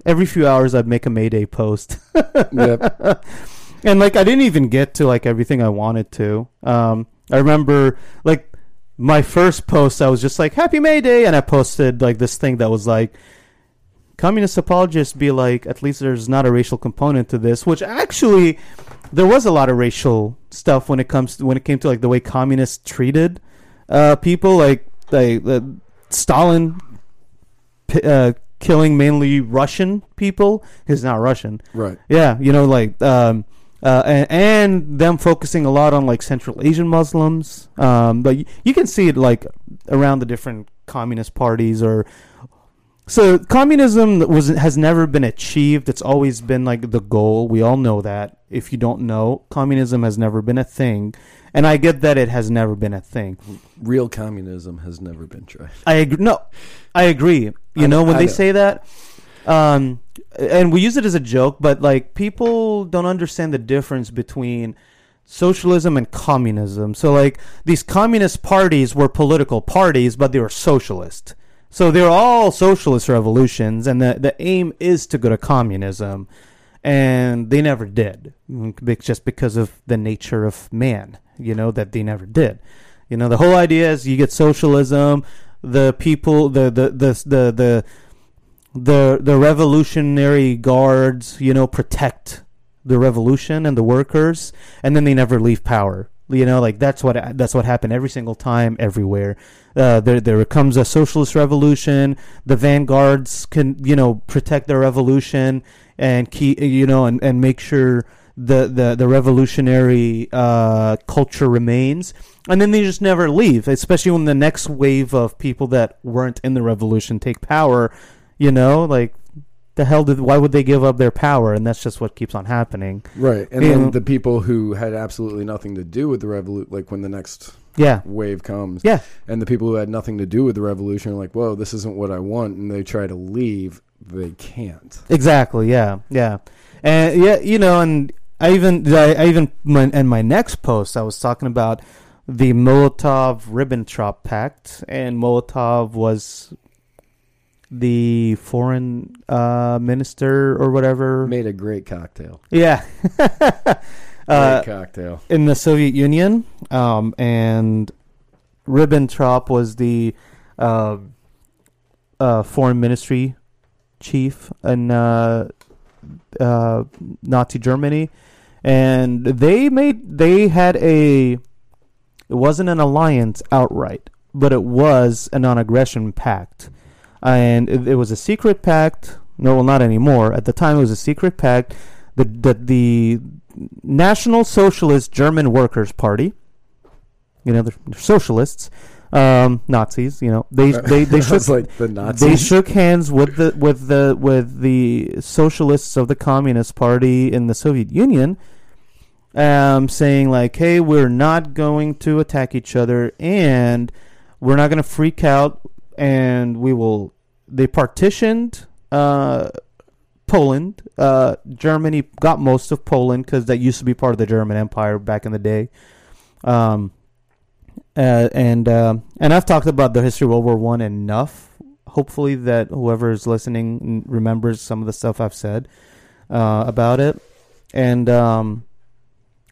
every few hours I'd make a Mayday post. Yep. and like I didn't even get to like everything I wanted to. Um I remember like my first post I was just like happy May Day and I posted like this thing that was like communist apologists be like at least there's not a racial component to this which actually there was a lot of racial stuff when it comes to, when it came to like the way communists treated uh people like like uh, Stalin p- uh killing mainly Russian people he's not Russian right. yeah, you know, like um, uh, and, and them focusing a lot on like Central Asian Muslims. Um, but y- you can see it like around the different communist parties or. So communism was has never been achieved. It's always been like the goal. We all know that. If you don't know, communism has never been a thing, and I get that it has never been a thing. Real communism has never been tried. I agree. No, I agree. You I know when I they know. say that, um, and we use it as a joke, but like people don't understand the difference between socialism and communism. So like these communist parties were political parties, but they were socialist. So they're all socialist revolutions, and the the aim is to go to communism, and they never did, just because of the nature of man. You know that they never did. You know the whole idea is you get socialism, the people, the the the the the the, the revolutionary guards, you know, protect the revolution and the workers, and then they never leave power. You know, like that's what that's what happened every single time, everywhere. Uh, there there comes a socialist revolution. The vanguards can you know protect their revolution and keep you know and, and make sure the the the revolutionary uh, culture remains, and then they just never leave. Especially when the next wave of people that weren't in the revolution take power. You know, like the hell did why would they give up their power? And that's just what keeps on happening. Right. And You then know- the people who had absolutely nothing to do with the revolution, like when the next Yeah, wave comes, yeah. and the people who had nothing to do with the revolution are like, whoa, this isn't what I want. And they try to leave. they can't. Exactly. Yeah. Yeah. And yeah, you know, and I even I, I even my, in my next post I was talking about the Molotov Ribbentrop Pact, and Molotov was the foreign uh, minister or whatever. Made a great cocktail. Yeah. Great uh, cocktail. in the Soviet Union, um, and Ribbentrop was the uh, uh, foreign ministry chief in uh, uh, Nazi Germany, and they made they had a it wasn't an alliance outright, but it was a non-aggression pact, and it, it was a secret pact. No, well, not anymore. At the time, it was a secret pact. that the, the National Socialist German Workers' Party. You know, they're, they're socialists, um, Nazis. You know, they they they shook like the they shook hands with the with the with the socialists of the Communist Party in the Soviet Union, um, saying like, "Hey, we're not going to attack each other, and we're not going to freak out, and we will." They partitioned uh, Poland. Uh, Germany got most of Poland because that used to be part of the German Empire back in the day. Um, uh, and um and I've talked about the history of World War One enough. Hopefully, that whoever is listening remembers some of the stuff I've said uh, about it. And um,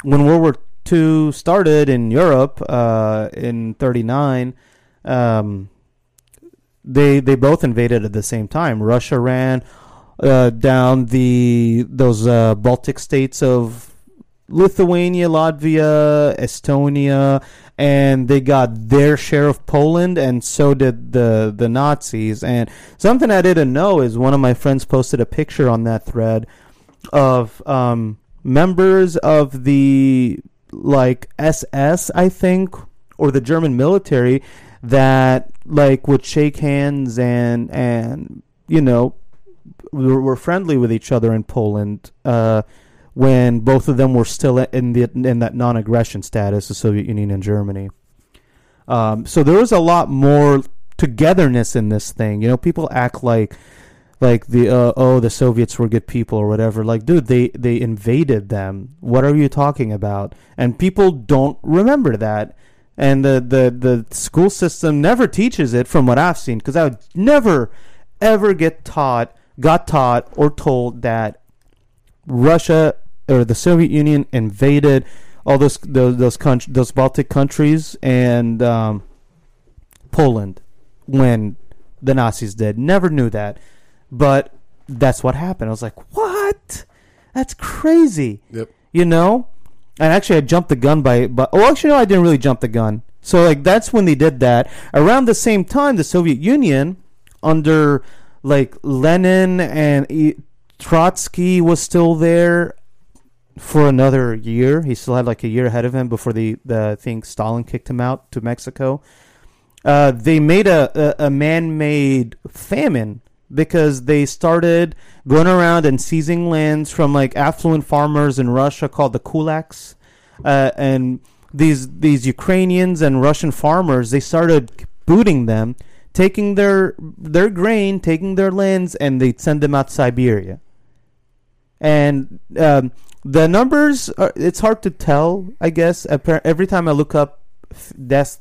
when World War Two started in Europe uh, in '39, um, they they both invaded at the same time. Russia ran uh, down the those uh, Baltic states of Lithuania, Latvia, Estonia, and they got their share of Poland, and so did the the Nazis. And something I didn't know is one of my friends posted a picture on that thread of um, members of the like SS, I think, or the German military that like would shake hands and and you know were, friendly with each other in Poland. Uh, when both of them were still in the in that non-aggression status, the Soviet Union and Germany. Um, so there was a lot more togetherness in this thing. You know, people act like like the uh, oh the Soviets were good people or whatever. Like, dude, they they invaded them. What are you talking about? And people don't remember that. And the the the school system never teaches it, from what I've seen, because I would never ever get taught, got taught, or told that Russia or the Soviet Union invaded all those those those, country, those Baltic countries and um, Poland when the Nazis did. Never knew that, but that's what happened. I was like, what? That's crazy. Yep. You know. And actually, I jumped the gun by, but oh, actually, no, I didn't really jump the gun. So like that's when they did that. Around the same time, the Soviet Union, under like Lenin and Trotsky, was still there for another year. He still had like a year ahead of him before the the thing Stalin kicked him out to Mexico. Uh, they made a, a, a man-made famine because they started going around and seizing lands from like affluent farmers in Russia called the kulaks, uh, and these these Ukrainians and Russian farmers they started booting them, taking their their grain, taking their lands, and they send them out to Siberia. And um, the numbers are, it's hard to tell i guess every time i look up deaths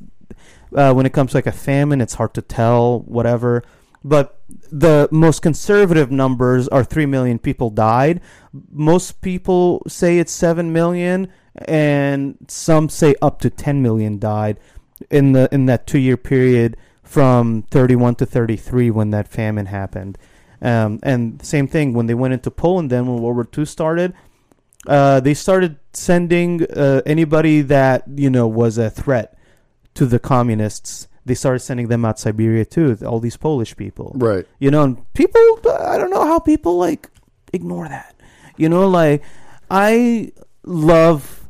uh, when it comes to like a famine it's hard to tell whatever but the most conservative numbers are 3 million people died most people say it's 7 million and some say up to 10 million died in the in that 2 year period from 31 to 33 when that famine happened um, and same thing when they went into Poland then when World War II started uh, they started sending uh, anybody that you know was a threat to the communists. They started sending them out Siberia too. All these Polish people, Right. you know, and people. I don't know how people like ignore that. You know, like I love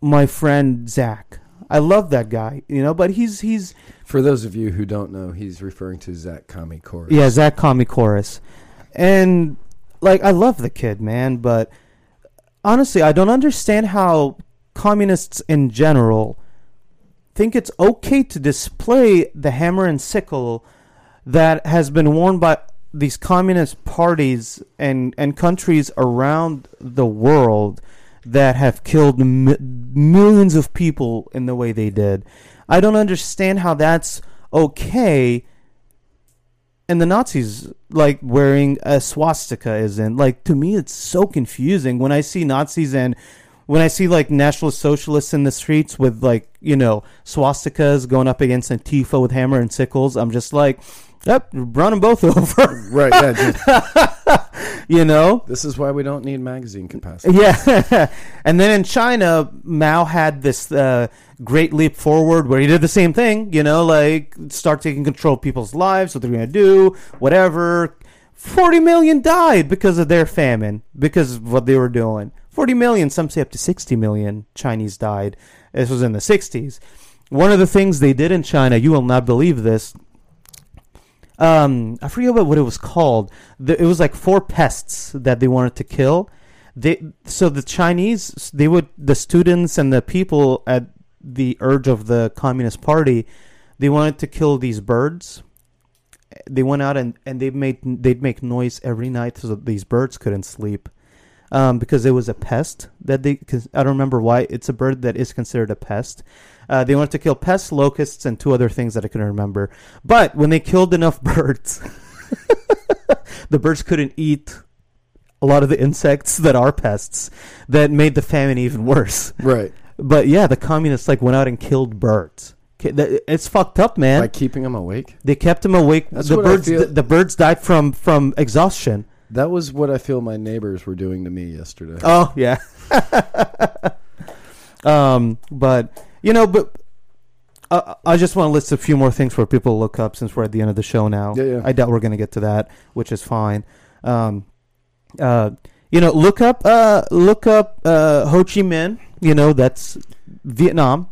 my friend Zach. I love that guy. You know, but he's he's For those of you who don't know, he's referring to Zach Kami Chorus. Yeah, Zach Kami Chorus. And like I love the kid, man, but honestly, I don't understand how communists in general think it's okay to display the hammer and sickle that has been worn by these communist parties and and countries around the world that have killed mi- millions of people in the way they did. I don't understand how that's okay. And the Nazis like wearing a swastika isn't like to me. It's so confusing when I see Nazis and when I see like nationalist socialists in the streets with like you know swastikas going up against Antifa with hammer and sickles. I'm just like, yep, run them both over. Right. Yeah. Just, you know. this is why we don't need magazine capacity. Yeah, and then in China, Mao had this uh, great leap forward where he did the same thing. You know, like start taking control of people's lives, what they're going to do, whatever. Forty million died because of their famine, because of what they were doing. Forty million, some say up to sixty million Chinese died. This was in the sixties. One of the things they did in China, you will not believe this. Um, I forget what, it was called. It was like four pests that they wanted to kill. They so the Chinese they would the students and the people at the urge of the Communist Party, they wanted to kill these birds. They went out and, and they made they'd make noise every night so that these birds couldn't sleep, um, because it was a pest that they. Cause I don't remember why it's a bird that is considered a pest. Uh, they wanted to kill pests, locusts, and two other things that I couldn't remember. But when they killed enough birds, the birds couldn't eat a lot of the insects that are pests that made the famine even worse. Right. But yeah, the communists like went out and killed birds. It's fucked up, man. By keeping them awake. they kept them awake. That's the birds, the, the birds died from from exhaustion. That was what I feel my neighbors were doing to me yesterday. Oh yeah. um, but you know, but uh, I just want to list a few more things for people to look up since we're at the end of the show now. Yeah, yeah. I doubt we're going to get to that, which is fine. Um, uh, you know, look up, uh, look up uh, Ho Chi Minh. You know, that's Vietnam.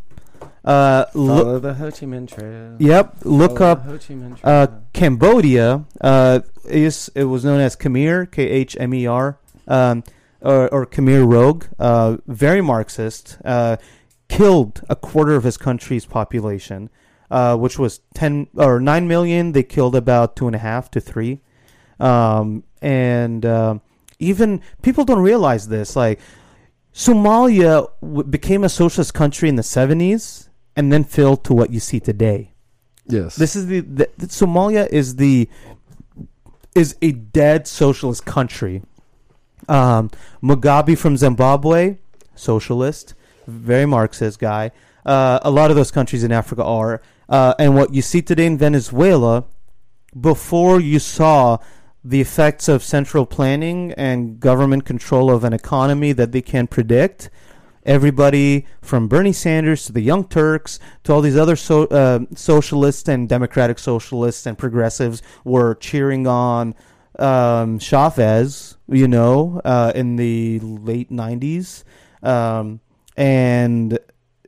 Uh, look, Follow the Ho Chi Minh Trail. yep. Look Follow up Ho Chi Minh uh, Cambodia uh, is it was known as Khmer, K H M E R, um, or, or Khmer Rogue, uh, very Marxist, uh, killed a quarter of his country's population, uh, which was ten or nine million. They killed about two and a half to three, um, and uh, even people don't realize this. Like Somalia w- became a socialist country in the seventies, and then fill to what you see today. Yes. This is the, the, Somalia is the is a dead socialist country. Um, Mugabe from Zimbabwe, socialist, very Marxist guy. Uh, a lot of those countries in Africa are, uh, and what you see today in Venezuela, before you saw the effects of central planning and government control of an economy that they can predict. Everybody from Bernie Sanders to the Young Turks to all these other so, uh, socialists and democratic socialists and progressives were cheering on um, Chavez, you know, uh, in the late '90s, um, and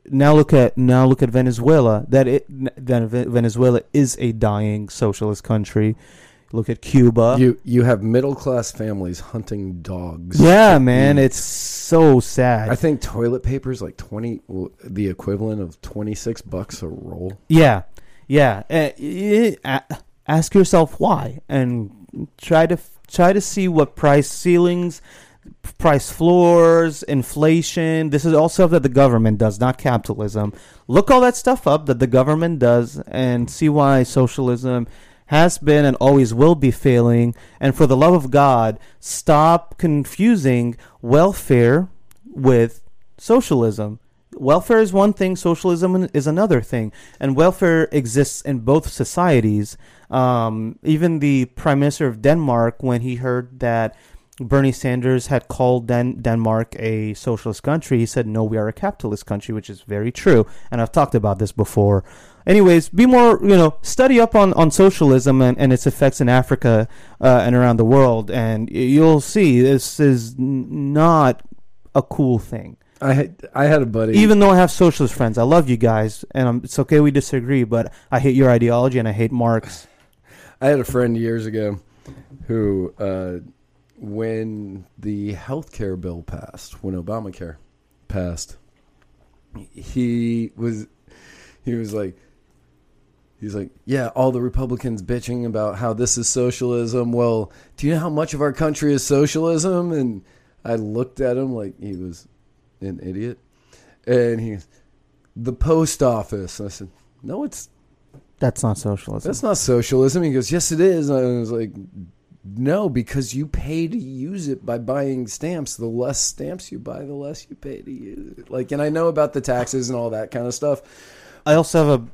now look at now look at Venezuela. That it that Venezuela is a dying socialist country. Look at Cuba. you you have middle class families hunting dogs. yeah, man, eat. it's so sad. I think toilet paper is like twenty, the equivalent of twenty six bucks a roll. Yeah, yeah. Uh, y- y- a- ask yourself why, and try to try to see what price ceilings, price floors, inflation. This is all stuff that the government does, not capitalism. Look all that stuff up that the government does, and see why socialism has been and always will be failing. And for the love of God, stop confusing welfare with socialism. Welfare is one thing, socialism is another thing, and welfare exists in both societies. Um, even the prime minister of Denmark, when he heard that Bernie Sanders had called Den- Denmark a socialist country, he said, "No, we are a capitalist country," which is very true. And I've talked about this before. Anyways, be more, you know, study up on, on socialism and, and its effects in Africa uh, and around the world, and you'll see this is not a cool thing I had I had a buddy. even though I have socialist friends, I love you guys, and um it's okay we disagree, but I hate your ideology and I hate Marx. I had a friend years ago who, uh, when the health care bill passed, when Obamacare passed, he was he was like, he's like, yeah, all the Republicans bitching about how this is socialism. Well, do you know how much of our country is socialism? And I looked at him like he was an idiot. And he the post office. I said, no, it's That's not socialism. that's not socialism. He goes, yes, it is. And I was like, no, because you pay to use it by buying stamps. The less stamps you buy, the less you pay to use it. Like, and I know about the taxes and all that kind of stuff. I also have a.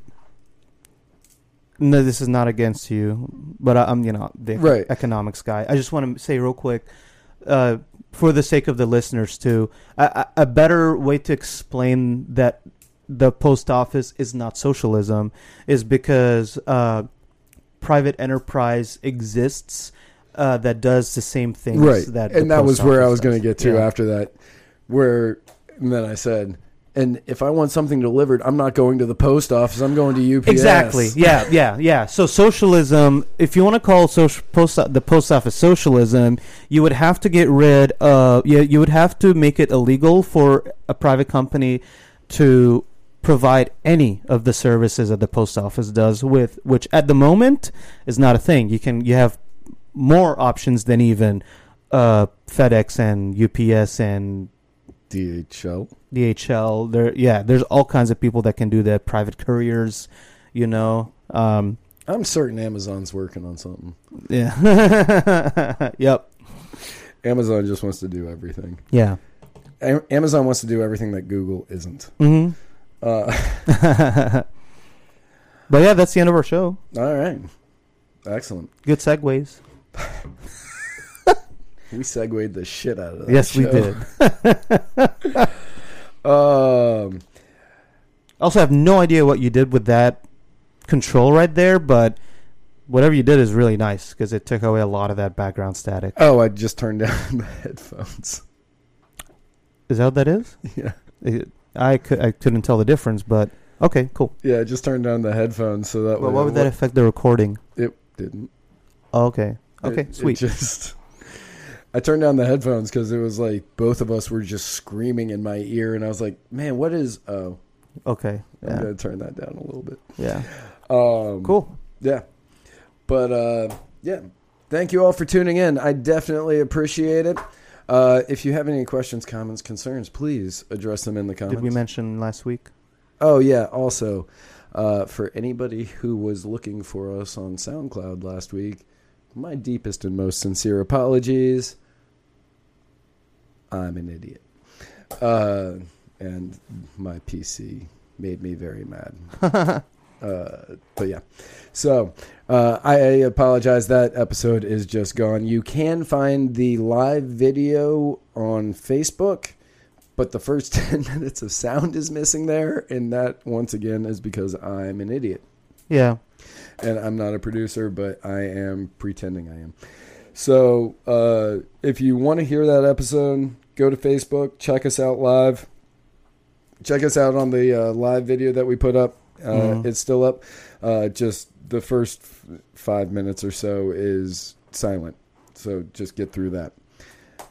No, this is not against you, but I, I'm you know the Right. economics guy. I just want to say real quick, uh, for the sake of the listeners too, a, a better way to explain that the post office is not socialism is because uh, private enterprise exists uh, that does the same things right that the and that was where i was going to get to Yeah. after that where and then i said and if i want something delivered i'm not going to the post office i'm going to ups Exactly. Yeah, yeah, yeah. So socialism, if you want to call social post the post office socialism, you would have to get rid of you, you would have to make it illegal for a private company to provide any of the services that the post office does with which at the moment is not a thing. You can you have more options than even uh, FedEx and UPS and dhl DHL. There, yeah, there's all kinds of people that can do that. Private couriers, you know. Um, i'm certain amazon's working on something yeah. yep. amazon just wants to do everything Yeah. A- amazon wants to do everything that google isn't hmm uh, but yeah, that's the end of our show. all right excellent Good segues. we segued the shit out of that yes, we did. um Also, have no idea what you did with that control right there, but whatever you did is really nice because it took away a lot of that background static. oh i just turned down the headphones Is that what that is? yeah It- I, could, I couldn't tell the difference, but okay, cool. yeah I just turned down the headphones so that Well, way why would that affect the recording? it didn't Oh, okay. Okay, It- it sweet. just, I turned down the headphones because it was like both of us were just screaming in my ear, and I was like, "Man, what is?" Oh, okay. I'm Yeah. gonna turn that down a little bit. Yeah. Um, Cool. Yeah, but uh, yeah, thank you all for tuning in. I definitely appreciate it. Uh, if you have any questions, comments, concerns, please address them in the comments. Did we mention last week? Oh yeah. Also, uh, for anybody who was looking for us on SoundCloud last week, my deepest and most sincere apologies. I'm an idiot, uh, and my PC made me very mad. uh, but yeah, so uh, I apologize. That episode is just gone. You can find the live video on Facebook but the first 10 minutes of sound is missing there and that once again is because i'm an idiot Yeah. and i'm not a producer but i am pretending i am so uh, if you want to hear that episode go to facebook check us out live check us out on the uh, live video that we put up uh, Mhm. it's still up uh, just the first f- five minutes or so is silent so just get through that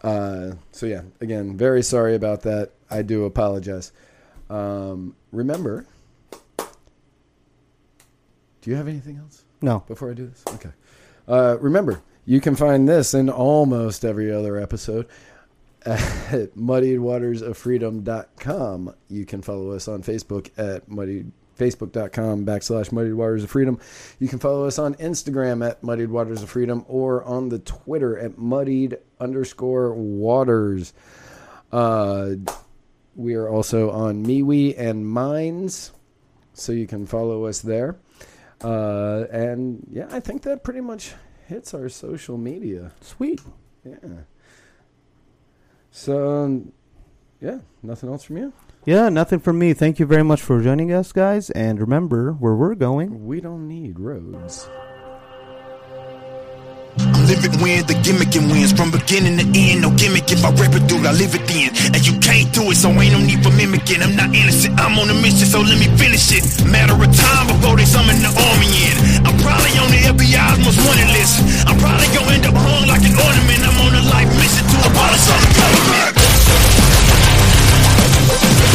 uh, so yeah, again, very sorry about that. I do apologize. Um, remember, do you have anything else No. before I do this? Okay. Uh, remember, you can find this in almost every other episode at muddiedwatersofreedom.com. You can follow us on Facebook at muddied facebook.com backslash muddied waters of freedom. You can follow us on Instagram at muddied waters of freedom or on the Twitter at muddied underscore waters. Uh, we are also on MeWe and Minds, so you can follow us there. Uh, and yeah, I think that pretty much hits our social media. Sweet. Yeah. So, um, yeah, nothing else from you? Yeah, nothing from me. Thank you very much for joining us, guys. And remember where we're going. We don't need roads lyric win, the gimmick and wins. From beginning to end, no gimmick. If I rap it, dude, I live it then. And you can't do it, so ain't no need for mimicking. I'm not innocent, I'm on a mission, so let me finish it. Matter of time before they summon the army in. I'm probably on the FBI's most wanted list. I'm probably gonna end up hung like an ornament. I'm on a life mission to abolish all the government. We'll be right back.